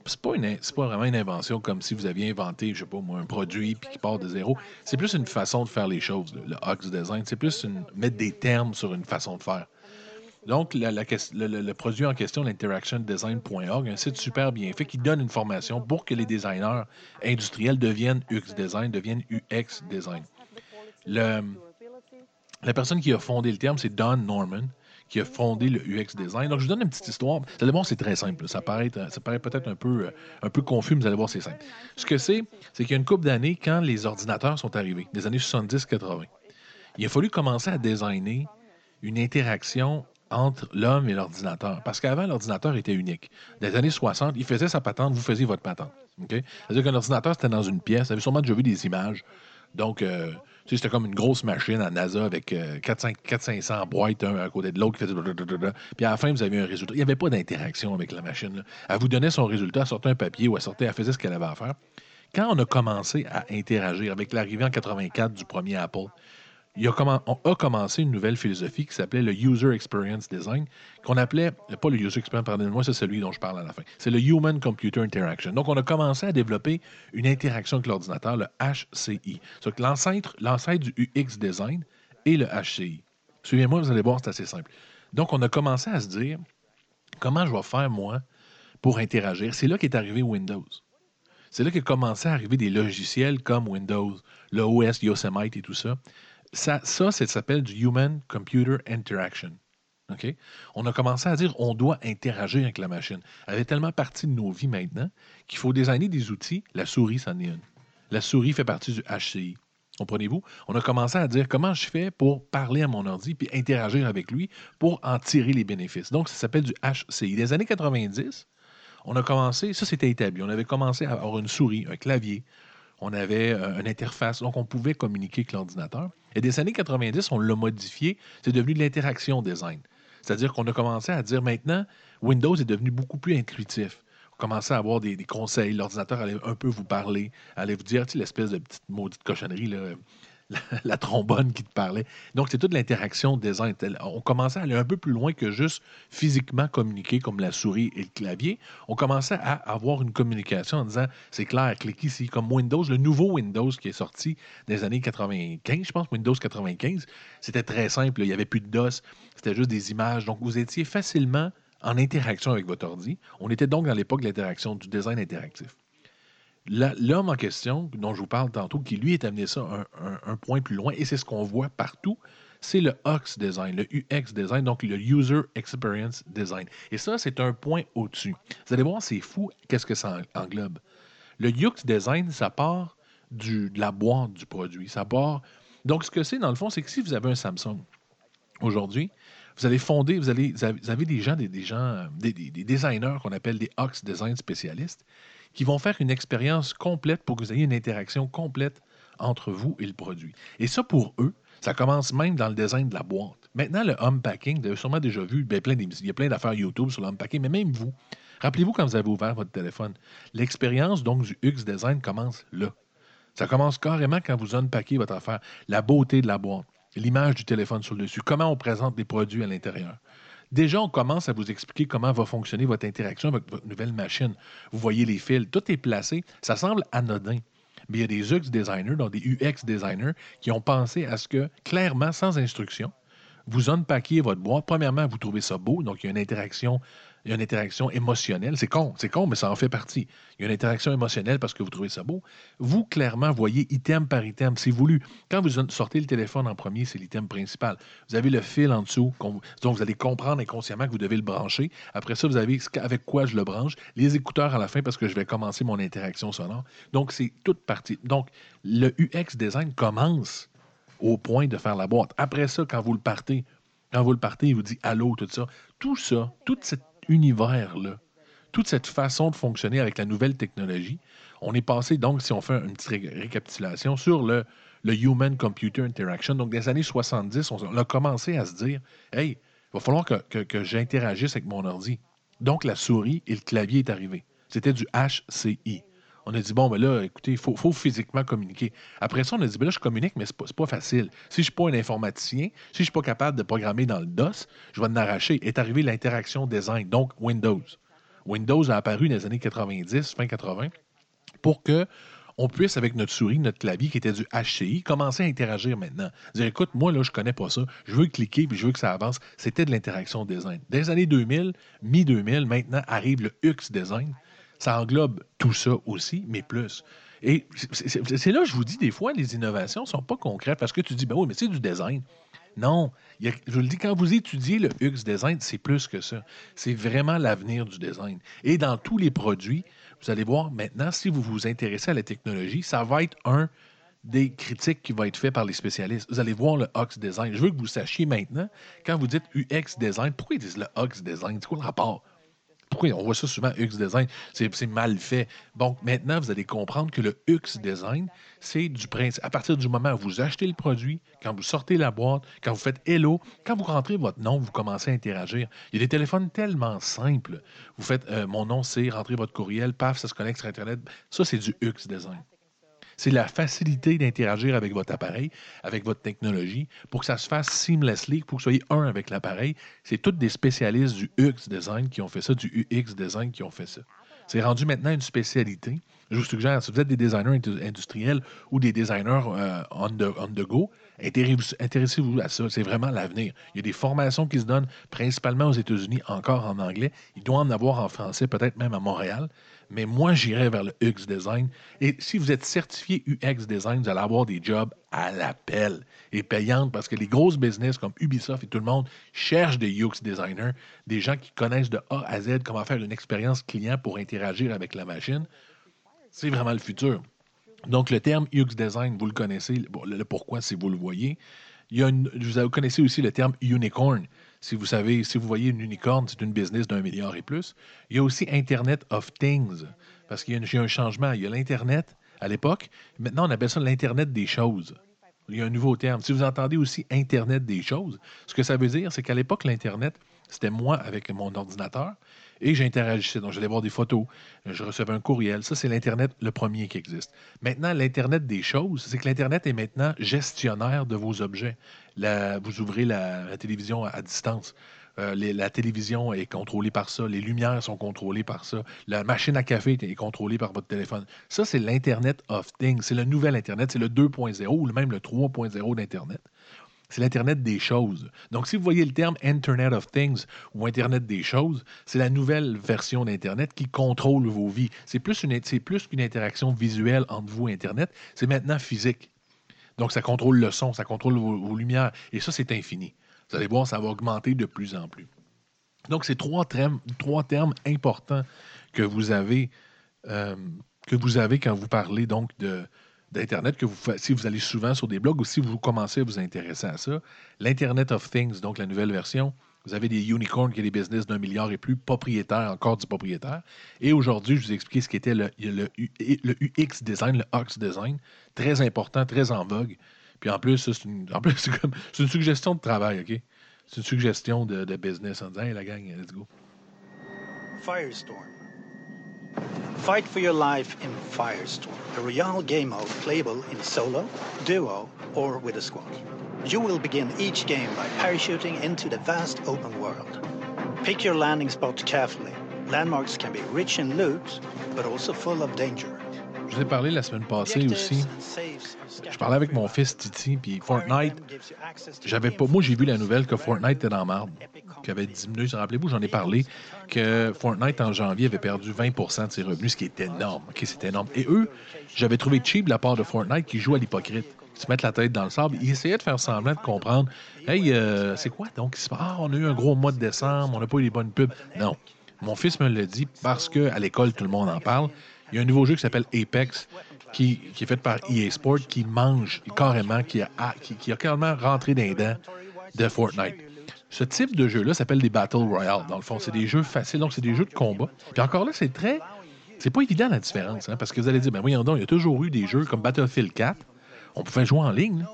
c'est pas, pas vraiment une invention comme si vous aviez inventé, je sais pas moi, un produit puis qui part de zéro. C'est plus une façon de faire les choses, le, Ox Design. C'est plus mettre des termes sur une façon de faire. Donc, le, produit en question, l'interactiondesign.org, un site super bien fait qui donne une formation pour que les designers industriels deviennent UX Design, deviennent UX Design. La personne qui a fondé le terme, c'est Don Norman, qui a fondé le UX Design. Donc, je vous donne une petite histoire. Vous allez voir, c'est très simple. Ça paraît, peut-être un peu, euh, un peu confus, mais vous allez voir, c'est simple. Ce que c'est, c'est qu'il y a une couple d'années, quand les ordinateurs sont arrivés, des années 70-80, il a fallu commencer à designer une interaction entre l'homme et l'ordinateur. Parce qu'avant, l'ordinateur était unique. Dans les années 60, il faisait sa patente, vous faisiez votre patente. OK? C'est-à-dire qu'un ordinateur, c'était dans une pièce. Vous avez sûrement déjà vu des images. Donc, euh, c'était comme une grosse machine à NASA avec euh, 400-500 boîtes, un à côté de l'autre, qui faisait. Puis à la fin, vous aviez un résultat. Il n'y avait pas d'interaction avec la machine. Elle vous donnait son résultat, elle sortait un papier ou elle sortait, elle faisait ce qu'elle avait à faire. Quand on a commencé à interagir avec l'arrivée en 84 du premier Apple, il a on a commencé une nouvelle philosophie qui s'appelait le User Experience Design, qu'on appelait, pas le User Experience, pardonnez-moi, c'est celui dont je parle à la fin. C'est le Human Computer Interaction. Donc, on a commencé à développer une interaction avec l'ordinateur, le HCI. C'est l'ancêtre, l'ancêtre du UX Design et le HCI. Suivez-moi, vous allez voir, c'est assez simple. Donc, on a commencé à se dire, comment je vais faire, moi, pour interagir? C'est là qu'est arrivé Windows. C'est là qu'est commencé à arriver des logiciels comme Windows, le OS, Yosemite et tout ça. Ça, ça, ça s'appelle du Human Computer Interaction. OK? On a commencé à dire on doit interagir avec la machine. Elle fait tellement partie de nos vies maintenant qu'il faut designer des outils. La souris, c'en est une. La souris fait partie du HCI. Comprenez-vous? On a commencé à dire comment je fais pour parler à mon ordi puis interagir avec lui pour en tirer les bénéfices. Donc, ça s'appelle du HCI. Des années 90, on a commencé, ça c'était établi, on avait commencé à avoir une souris, un clavier, on avait euh, une interface, donc on pouvait communiquer avec l'ordinateur. Et des années 90, on l'a modifié, c'est devenu de l'interaction design. C'est-à-dire qu'on a commencé à dire maintenant, Windows est devenu beaucoup plus intuitif. On commençait à avoir des, conseils, l'ordinateur allait un peu vous parler, allait vous dire, tu l'espèce de petite maudite cochonnerie, là, *laughs* la, trombone qui te parlait. Donc, c'est toute l'interaction design. On commençait à aller un peu plus loin que juste physiquement communiquer comme la souris et le clavier. On commençait à avoir une communication en disant, c'est clair, clique ici. Comme Windows, le nouveau Windows qui est sorti des années 95, je pense, Windows 95, c'était très simple. Il n'y avait plus de DOS, c'était juste des images. Donc, vous étiez facilement en interaction avec votre ordi. On était donc dans l'époque de l'interaction, du design interactif. L'homme en question, dont je vous parle tantôt, qui lui est amené ça un, point plus loin, et c'est ce qu'on voit partout, c'est le UX design, le UX design, donc le User Experience Design. Et ça, c'est un point au-dessus. Vous allez voir, c'est fou, qu'est-ce que ça en- englobe. Le UX design, ça part du, de la boîte du produit. Ça part. Donc, ce que c'est, dans le fond, c'est que si vous avez un Samsung aujourd'hui, vous allez fonder, vous, allez, vous avez- des gens, des, gens, des, des- des designers qu'on appelle des UX design spécialistes, qui vont faire une expérience complète pour que vous ayez une interaction complète entre vous et le produit. Et ça, pour eux, ça commence même dans le design de la boîte. Maintenant, le unpacking, vous avez sûrement déjà vu, ben, il y a plein d'affaires YouTube sur l'unpacking, mais même vous, rappelez-vous quand vous avez ouvert votre téléphone, l'expérience donc du UX design commence là. Ça commence carrément quand vous unpackez votre affaire. La beauté de la boîte, l'image du téléphone sur le dessus, comment on présente les produits à l'intérieur. Déjà, on commence à vous expliquer comment va fonctionner votre interaction avec votre nouvelle machine. Vous voyez les fils, tout est placé. Ça semble anodin. Mais il y a des UX designers, donc des UX designers, qui ont pensé à ce que, clairement, sans instruction, vous unpackiez votre boîte. Premièrement, vous trouvez ça beau, donc il y a une interaction, il y a une interaction émotionnelle. C'est con, c'est con, mais ça en fait partie. Il y a une interaction émotionnelle parce que vous trouvez ça beau. Vous, clairement, voyez item par item. C'est voulu. Quand vous sortez le téléphone en premier, c'est l'item principal. Vous avez le fil en dessous, donc vous allez comprendre inconsciemment que vous devez le brancher. Après ça, vous avez avec quoi je le branche, les écouteurs à la fin parce que je vais commencer mon interaction sonore. Donc, c'est toute partie. Donc, le UX design commence au point de faire la boîte. Après ça, quand vous le partez, quand vous le partez, il vous dit allô, tout ça. Tout ça, tout cet univers-là, toute cette façon de fonctionner avec la nouvelle technologie, on est passé, donc, si on fait une petite ré- récapitulation, sur le, le Human Computer Interaction. Donc, des années 70, on, on a commencé à se dire, hey, Il va falloir que, que- que j'interagisse avec mon ordi. Donc, la souris et le clavier est arrivé. C'était du HCI. On a dit, bon, ben là, écoutez, il faut, physiquement communiquer. Après ça, on a dit, ben là, je communique, mais c'est pas, pas facile. Si je ne suis pas un informaticien, si je ne suis pas capable de programmer dans le DOS, je vais en arracher. Est arrivé l'interaction design, donc Windows. Windows a apparu dans les années 90, fin 80, pour que on puisse, avec notre souris, notre clavier qui était du HCI, commencer à interagir maintenant. Dire, écoute, moi, là, je connais pas ça. Je veux cliquer puis je veux que ça avance. C'était de l'interaction design. Dans les années 2000, mi-2000, maintenant arrive le UX design. Ça englobe tout ça aussi, mais plus. Et c'est- là que je vous dis, des fois, les innovations ne sont pas concrètes parce que tu dis, ben oui, mais c'est du design. Non, je vous le dis, quand vous étudiez le UX design, c'est plus que ça. C'est vraiment l'avenir du design. Et dans tous les produits, vous allez voir maintenant, si vous vous intéressez à la technologie, ça va être un des critiques qui va être fait par les spécialistes. Vous allez voir le UX design. Je veux que vous sachiez maintenant, quand vous dites UX design, pourquoi ils disent le UX design? C'est quoi le rapport? Pourquoi on voit ça souvent, UX design? C'est mal fait. Donc, maintenant, vous allez comprendre que le UX design, c'est du principe. À partir du moment où vous achetez le produit, quand vous sortez la boîte, quand vous faites Hello, quand vous rentrez votre nom, vous commencez à interagir. Il y a des téléphones tellement simples. Vous faites euh, mon nom, c'est rentrer votre courriel, paf, ça se connecte sur Internet. Ça, c'est du UX design. C'est la facilité d'interagir avec votre appareil, avec votre technologie, pour que ça se fasse seamlessly, pour que vous soyez un avec l'appareil. C'est tous des spécialistes du UX design qui ont fait ça, du UX design qui ont fait ça. C'est rendu maintenant une spécialité. Je vous suggère, si vous êtes des designers indu- industriels ou des designers euh, on, the, on the go, intéressez- intéressez-vous à ça. C'est vraiment l'avenir. Il y a des formations qui se donnent principalement aux États-Unis, encore en anglais. Il doit en avoir en français, peut-être même à Montréal. Mais moi, j'irais vers le UX design. Et si vous êtes certifié UX design, vous allez avoir des jobs à l'appel et payantes parce que les grosses business comme Ubisoft et tout le monde cherchent des UX designers, des gens qui connaissent de A à Z comment faire une expérience client pour interagir avec la machine. C'est vraiment le futur. Donc, le terme UX design, vous le connaissez. Le, pourquoi, si vous le voyez. Il y a vous connaissez aussi le terme unicorn. Si vous voyez une unicorn, c'est une business d'un milliard et plus. Il y a aussi Internet of Things, parce qu'il y y a un changement. Il y a l'Internet à l'époque. Maintenant, on appelle ça l'Internet des choses. Il y a un nouveau terme. Si vous entendez aussi Internet des choses, ce que ça veut dire, c'est qu'à l'époque, l'Internet, c'était moi avec mon ordinateur et j'interagissais. Donc, j'allais voir des photos, je recevais un courriel. Ça, c'est l'Internet, le premier qui existe. Maintenant, l'Internet des choses, c'est que l'Internet est maintenant gestionnaire de vos objets. Vous ouvrez la, télévision à, distance. Euh, la télévision est contrôlée par ça, les lumières sont contrôlées par ça, la machine à café est contrôlée par votre téléphone. Ça, c'est l'Internet of Things. C'est le nouvel Internet, c'est le 2.0 ou même le 3.0 d'Internet. C'est l'Internet des choses. Donc, si vous voyez le terme Internet of Things ou Internet des choses, c'est la nouvelle version d'Internet qui contrôle vos vies. C'est plus qu'une interaction visuelle entre vous et Internet, c'est maintenant physique. Donc, ça contrôle le son, ça contrôle vos, lumières. Et ça, c'est infini. Vous allez voir, ça va augmenter de plus en plus. Donc, c'est trois termes, trois termes importants que vous avez, euh, que vous avez quand vous parlez donc de d'Internet, que vous si vous allez souvent sur des blogs ou si vous commencez à vous intéresser à ça. L'Internet of Things, donc la nouvelle version. Vous avez des unicorns qui sont des business d'un milliard et plus, propriétaires, encore du propriétaire. Et aujourd'hui, je vous ai expliqué ce qu'était le, le, le UX design, le UX design. Très important, très en vogue. Puis en plus, c'est une, *laughs* une suggestion de travail, OK? C'est une suggestion de, de business en disant, hey, la gang, let's go. Firestorm. Fight for your life in Firestorm, a royale game mode playable in solo, duo, or with a squad. You will begin each game by parachuting into the vast open world. Pick your landing spot carefully. Landmarks can be rich in loot, but also full of danger. Je vous ai parlé la semaine passée aussi. Je parlais avec mon fils Titi, puis Fortnite, j'avais pas. Moi, j'ai vu la nouvelle que Fortnite était dans marde, qu'il avait diminué. Rappelez-vous, j'en ai parlé, que Fortnite en janvier avait perdu 20% de ses revenus, ce qui est énorme. C'est énorme. Et eux, j'avais trouvé cheap la part de Fortnite qui joue à l'hypocrite. Ils se mettent la tête dans le sable. Ils essayaient de faire semblant de comprendre. Hey, euh, c'est quoi donc? Ah, on a eu un gros mois de décembre, on n'a pas eu les bonnes pubs. Non. Mon fils me l'a dit parce qu'à l'école, tout le monde en parle. Il y a un nouveau jeu qui s'appelle Apex, qui, qui est fait par EA Sport, qui mange carrément, qui a, qui, a carrément rentré dans les dents de Fortnite. Ce type de jeu-là s'appelle des Battle Royale, dans le fond. C'est des jeux faciles, donc c'est des jeux de combat. Puis encore là, c'est très. C'est pas évident la différence, hein, parce que vous allez dire, ben voyons donc, il y a toujours eu des jeux comme Battlefield 4, On pouvait jouer en ligne.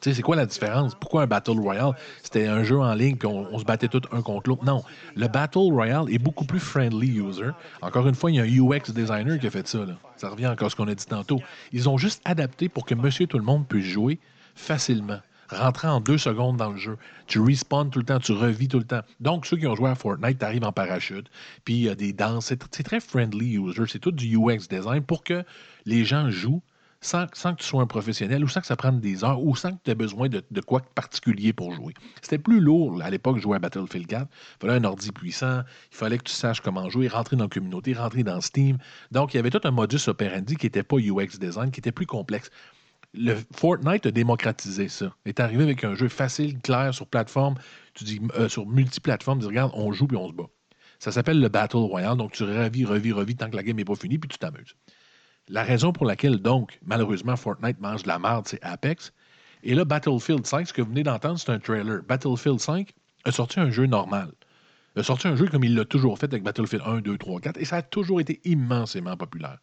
C'est quoi la différence? Pourquoi un Battle Royale? C'était un jeu en ligne, puis on, se battait tous un contre l'autre? Non, le Battle Royale est beaucoup plus friendly user. Encore une fois, il y a un UX designer qui a fait ça. Ça revient encore à ce qu'on a dit tantôt. Ils ont juste adapté pour que monsieur tout le monde puisse jouer facilement. Rentrer en deux secondes dans le jeu. Tu respawns tout le temps, tu revis tout le temps. Donc, ceux qui ont joué à Fortnite, tu arrives en parachute, puis il y a des danses. C'est très friendly user. C'est tout du UX design pour que les gens jouent sans, que tu sois un professionnel ou sans que ça prenne des heures ou sans que tu aies besoin de, quoi de particulier pour jouer. C'était plus lourd à l'époque jouer à Battlefield 4. Il fallait un ordi puissant, il fallait que tu saches comment jouer, rentrer dans la communauté, rentrer dans Steam. Donc, il y avait tout un modus operandi qui n'était pas UX design, qui était plus complexe. Le Fortnite a démocratisé ça. est arrivé avec un jeu facile, clair, sur plateforme, tu dis euh, sur multiplateforme, tu dis regarde, on joue puis on se bat. Ça s'appelle le Battle Royale, donc tu revis, revis, revis tant que la game n'est pas finie, puis tu t'amuses. La raison pour laquelle, donc, malheureusement, Fortnite mange de la merde, c'est Apex. Et là, Battlefield 5, ce que vous venez d'entendre, c'est un trailer. Battlefield 5 a sorti un jeu normal. A sorti un jeu comme il l'a toujours fait avec Battlefield 1, 2, 3, 4, et ça a toujours été immensément populaire.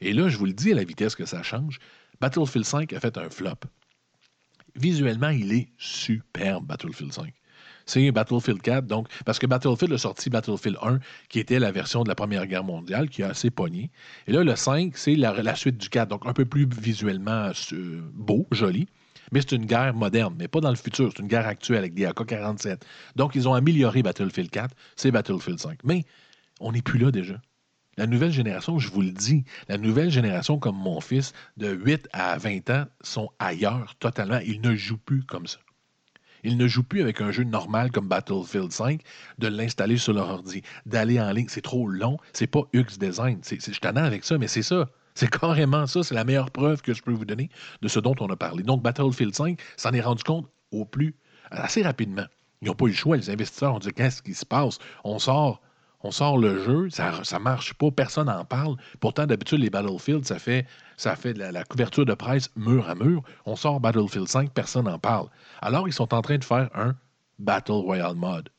Et là, je vous le dis à la vitesse que ça change, Battlefield 5 a fait un flop. Visuellement, il est superbe, Battlefield 5. C'est Battlefield 4, donc, parce que Battlefield a sorti Battlefield 1, qui était la version de la Première Guerre mondiale, qui a assez pogné. Et là, le 5, c'est la, suite du 4, donc un peu plus visuellement euh, beau, joli. Mais c'est une guerre moderne, mais pas dans le futur. C'est une guerre actuelle avec des AK-47. Donc, ils ont amélioré Battlefield 4, c'est Battlefield 5. Mais on n'est plus là déjà. La nouvelle génération, je vous le dis, la nouvelle génération comme mon fils, de 8 à 20 ans, sont ailleurs totalement. Ils ne jouent plus comme ça. Ils ne jouent plus avec un jeu normal comme Battlefield 5, de l'installer sur leur ordi, d'aller en ligne. C'est trop long. C'est pas UX Design. C'est, c'est, je t'en avec ça, mais c'est ça. C'est *laughs* carrément ça. C'est la meilleure preuve que je peux vous donner de ce dont on a parlé. Donc, Battlefield 5 s'en est rendu compte au plus assez rapidement. Ils n'ont pas eu le choix. Les investisseurs ont dit Qu'est-ce qui se passe? On sort on sort le jeu, ça ne marche pas, personne n'en parle. Pourtant, d'habitude, les Battlefield, ça fait, ça fait la, couverture de presse mur à mur. On sort Battlefield 5, personne n'en parle. Alors, ils sont en train de faire un Battle Royale mode.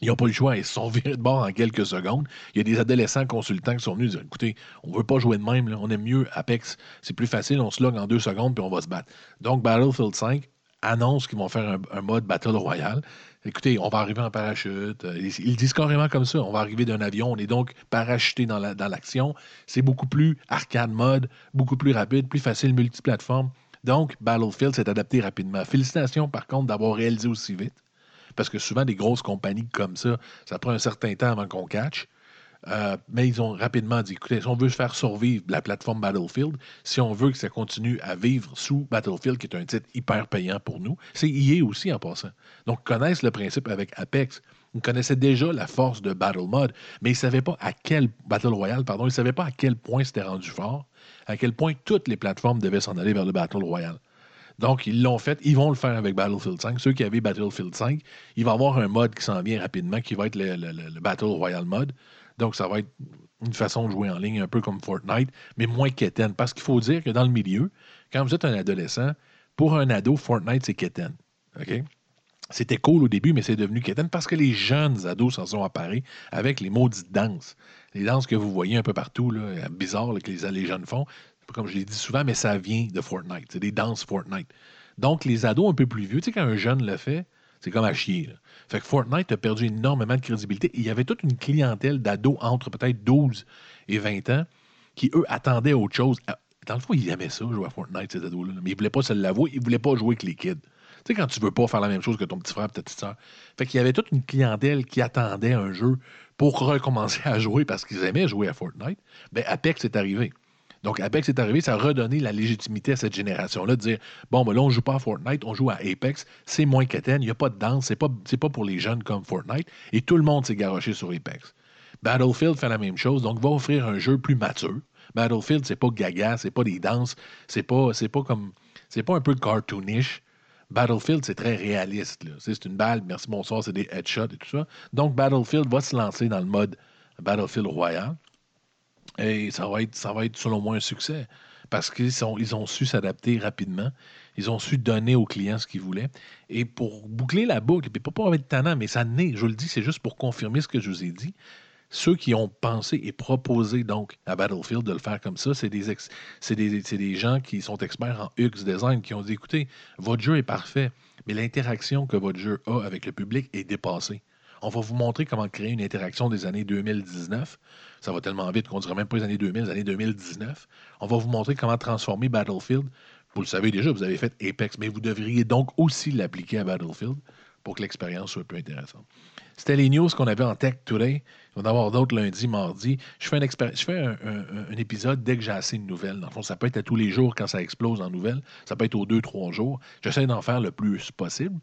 Ils n'ont pas eu le choix, ils se sont *laughs* virés de bord en quelques secondes. Il y a des adolescents consultants qui sont venus dire Écoutez, on ne veut pas jouer de même, on aime mieux Apex, c'est plus facile, on se log en deux secondes puis on va se battre. Donc, Battlefield 5 annonce qu'ils vont faire un, un mode Battle Royale. Écoutez, on va arriver en parachute. Ils, ils disent carrément comme ça. On va arriver d'un avion. On est donc parachuté dans l'action. La, c'est beaucoup plus arcade mode, beaucoup plus rapide, plus facile multiplateforme. Donc, Battlefield s'est adapté rapidement. Félicitations, par contre, d'avoir réalisé aussi vite. Parce que souvent, des grosses compagnies comme ça, ça prend un certain temps avant qu'on catch. Euh, mais ils ont rapidement dit écoutez, si on veut faire survivre la plateforme Battlefield, si on veut que ça continue à vivre sous Battlefield, qui est un titre hyper payant pour nous, c'est EA aussi en passant. Donc, ils connaissent le principe avec Apex. Ils connaissaient déjà la force de Battle Mode, mais ils ne savaient pas à quel Battle Royale, pardon, ils savaient pas à quel point c'était rendu fort, à quel point toutes les plateformes devaient s'en aller vers le Battle Royale. Donc, ils l'ont fait. Ils vont le faire avec Battlefield 5. Ceux qui avaient Battlefield 5, il va y avoir un mode qui s'en vient rapidement, qui va être le, le, le Battle Royale mode. Donc, ça va être une façon de jouer en ligne un peu comme Fortnite, mais moins quétaine. Parce qu'il faut dire que dans le milieu, quand vous êtes un adolescent, pour un ado, Fortnite, c'est quétaine. OK? C'était cool au début, mais c'est devenu quétaine parce que les jeunes ados s'en sont apparés avec les maudites danses. Les danses que vous voyez un peu partout, bizarres que les, les jeunes font. Comme je l'ai dit souvent, mais ça vient de Fortnite. C'est des danses Fortnite. Donc, les ados un peu plus vieux, tu sais, quand un jeune le fait, c'est comme à chier. Fait que Fortnite a perdu énormément de crédibilité. il y avait toute une clientèle d'ados entre peut-être 12 et 20 ans qui, eux, attendaient autre chose. Dans le fond, ils aimaient ça, jouer à Fortnite, ces ados-là. Mais ils ne voulaient pas se l'avouer. Ils ne voulaient pas jouer avec les kids. Tu sais, quand tu veux pas faire la même chose que ton petit frère, ta petite soeur. Fait qu'il y avait toute une clientèle qui attendait un jeu pour recommencer à jouer parce qu'ils aimaient jouer à Fortnite. Ben, Apex est arrivé. Donc, Apex est arrivé, ça a redonné la légitimité à cette génération-là de dire bon, ben là, on joue pas à Fortnite, on joue à Apex, c'est moins quétaine, il n'y a pas de danse, c'est pas, pas pour les jeunes comme Fortnite, et tout le monde s'est garoché sur Apex. Battlefield fait la même chose, donc va offrir un jeu plus mature. Battlefield, c'est pas gaga, c'est pas des danses, c'est pas, pas comme. C'est pas un peu cartoonish. Battlefield, c'est très réaliste. C'est une balle, merci, bonsoir, c'est des headshots et tout ça. Donc, Battlefield va se lancer dans le mode Battlefield Royal. Et ça va être, selon moi un succès. Parce qu'ils ils ont su s'adapter rapidement. Ils ont su donner aux clients ce qu'ils voulaient. Et pour boucler la boucle, puis pas pour être tannant, mais ça naît, je le dis, c'est juste pour confirmer ce que je vous ai dit. ceux qui ont pensé et proposé donc à Battlefield de le faire comme ça, c'est des, ex- des, c'est des gens qui sont experts en UX design qui ont dit écoutez, votre jeu est parfait, mais l'interaction que votre jeu a avec le public est dépassée. On va vous montrer comment créer une interaction des années 2019. Ça va tellement vite qu'on dirait même pas les années 2000, les années 2019. On va vous montrer comment transformer Battlefield. Vous le savez déjà, vous avez fait Apex, mais vous devriez donc aussi l'appliquer à Battlefield pour que l'expérience soit plus intéressante. C'était les news qu'on avait en Tech Today. Il va y en avoir d'autres lundi, mardi. Je fais, un- un épisode dès que j'ai assez de nouvelles. Dans le fond, ça peut être à tous les jours quand ça explose en nouvelles. Ça peut être aux deux, trois jours. J'essaie d'en faire le plus possible.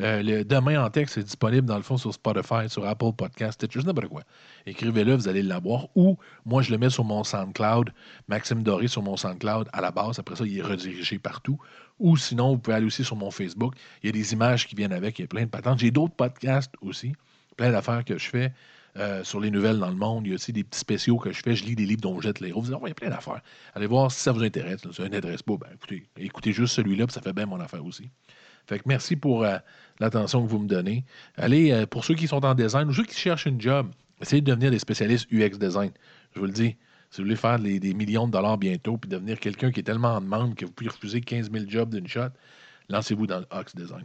Euh, le demain en texte est disponible dans le fond sur Spotify, sur Apple Podcast, Stitcher, n'importe quoi. Écrivez-le, vous allez l'avoir. Ou moi, je le mets sur mon SoundCloud, Maxime Doré sur mon SoundCloud à la base. Après ça, il est redirigé partout. Ou sinon, vous pouvez aller aussi sur mon Facebook. Il y a des images qui viennent avec, il y a plein de patentes. J'ai d'autres podcasts aussi, plein d'affaires que je fais. euh, sur les nouvelles dans le monde, il y a aussi des petits spéciaux que je fais. Je lis des livres dont je jette les héros. Vous allez voir, il y a plein d'affaires. Allez voir si ça vous intéresse. Si ça vous intéresse pas, ben, écoutez, écoutez juste celui-là, puis ça fait bien mon affaire aussi. Fait que merci pour euh, l'attention que vous me donnez. Allez, euh, pour ceux qui sont en design ou ceux qui cherchent une job, essayez de devenir des spécialistes UX design. Je vous le dis, si vous voulez faire les- des millions de dollars bientôt puis devenir quelqu'un qui est tellement en demande que vous pouvez refuser 15 000 jobs d'une shot, lancez-vous dans le UX design.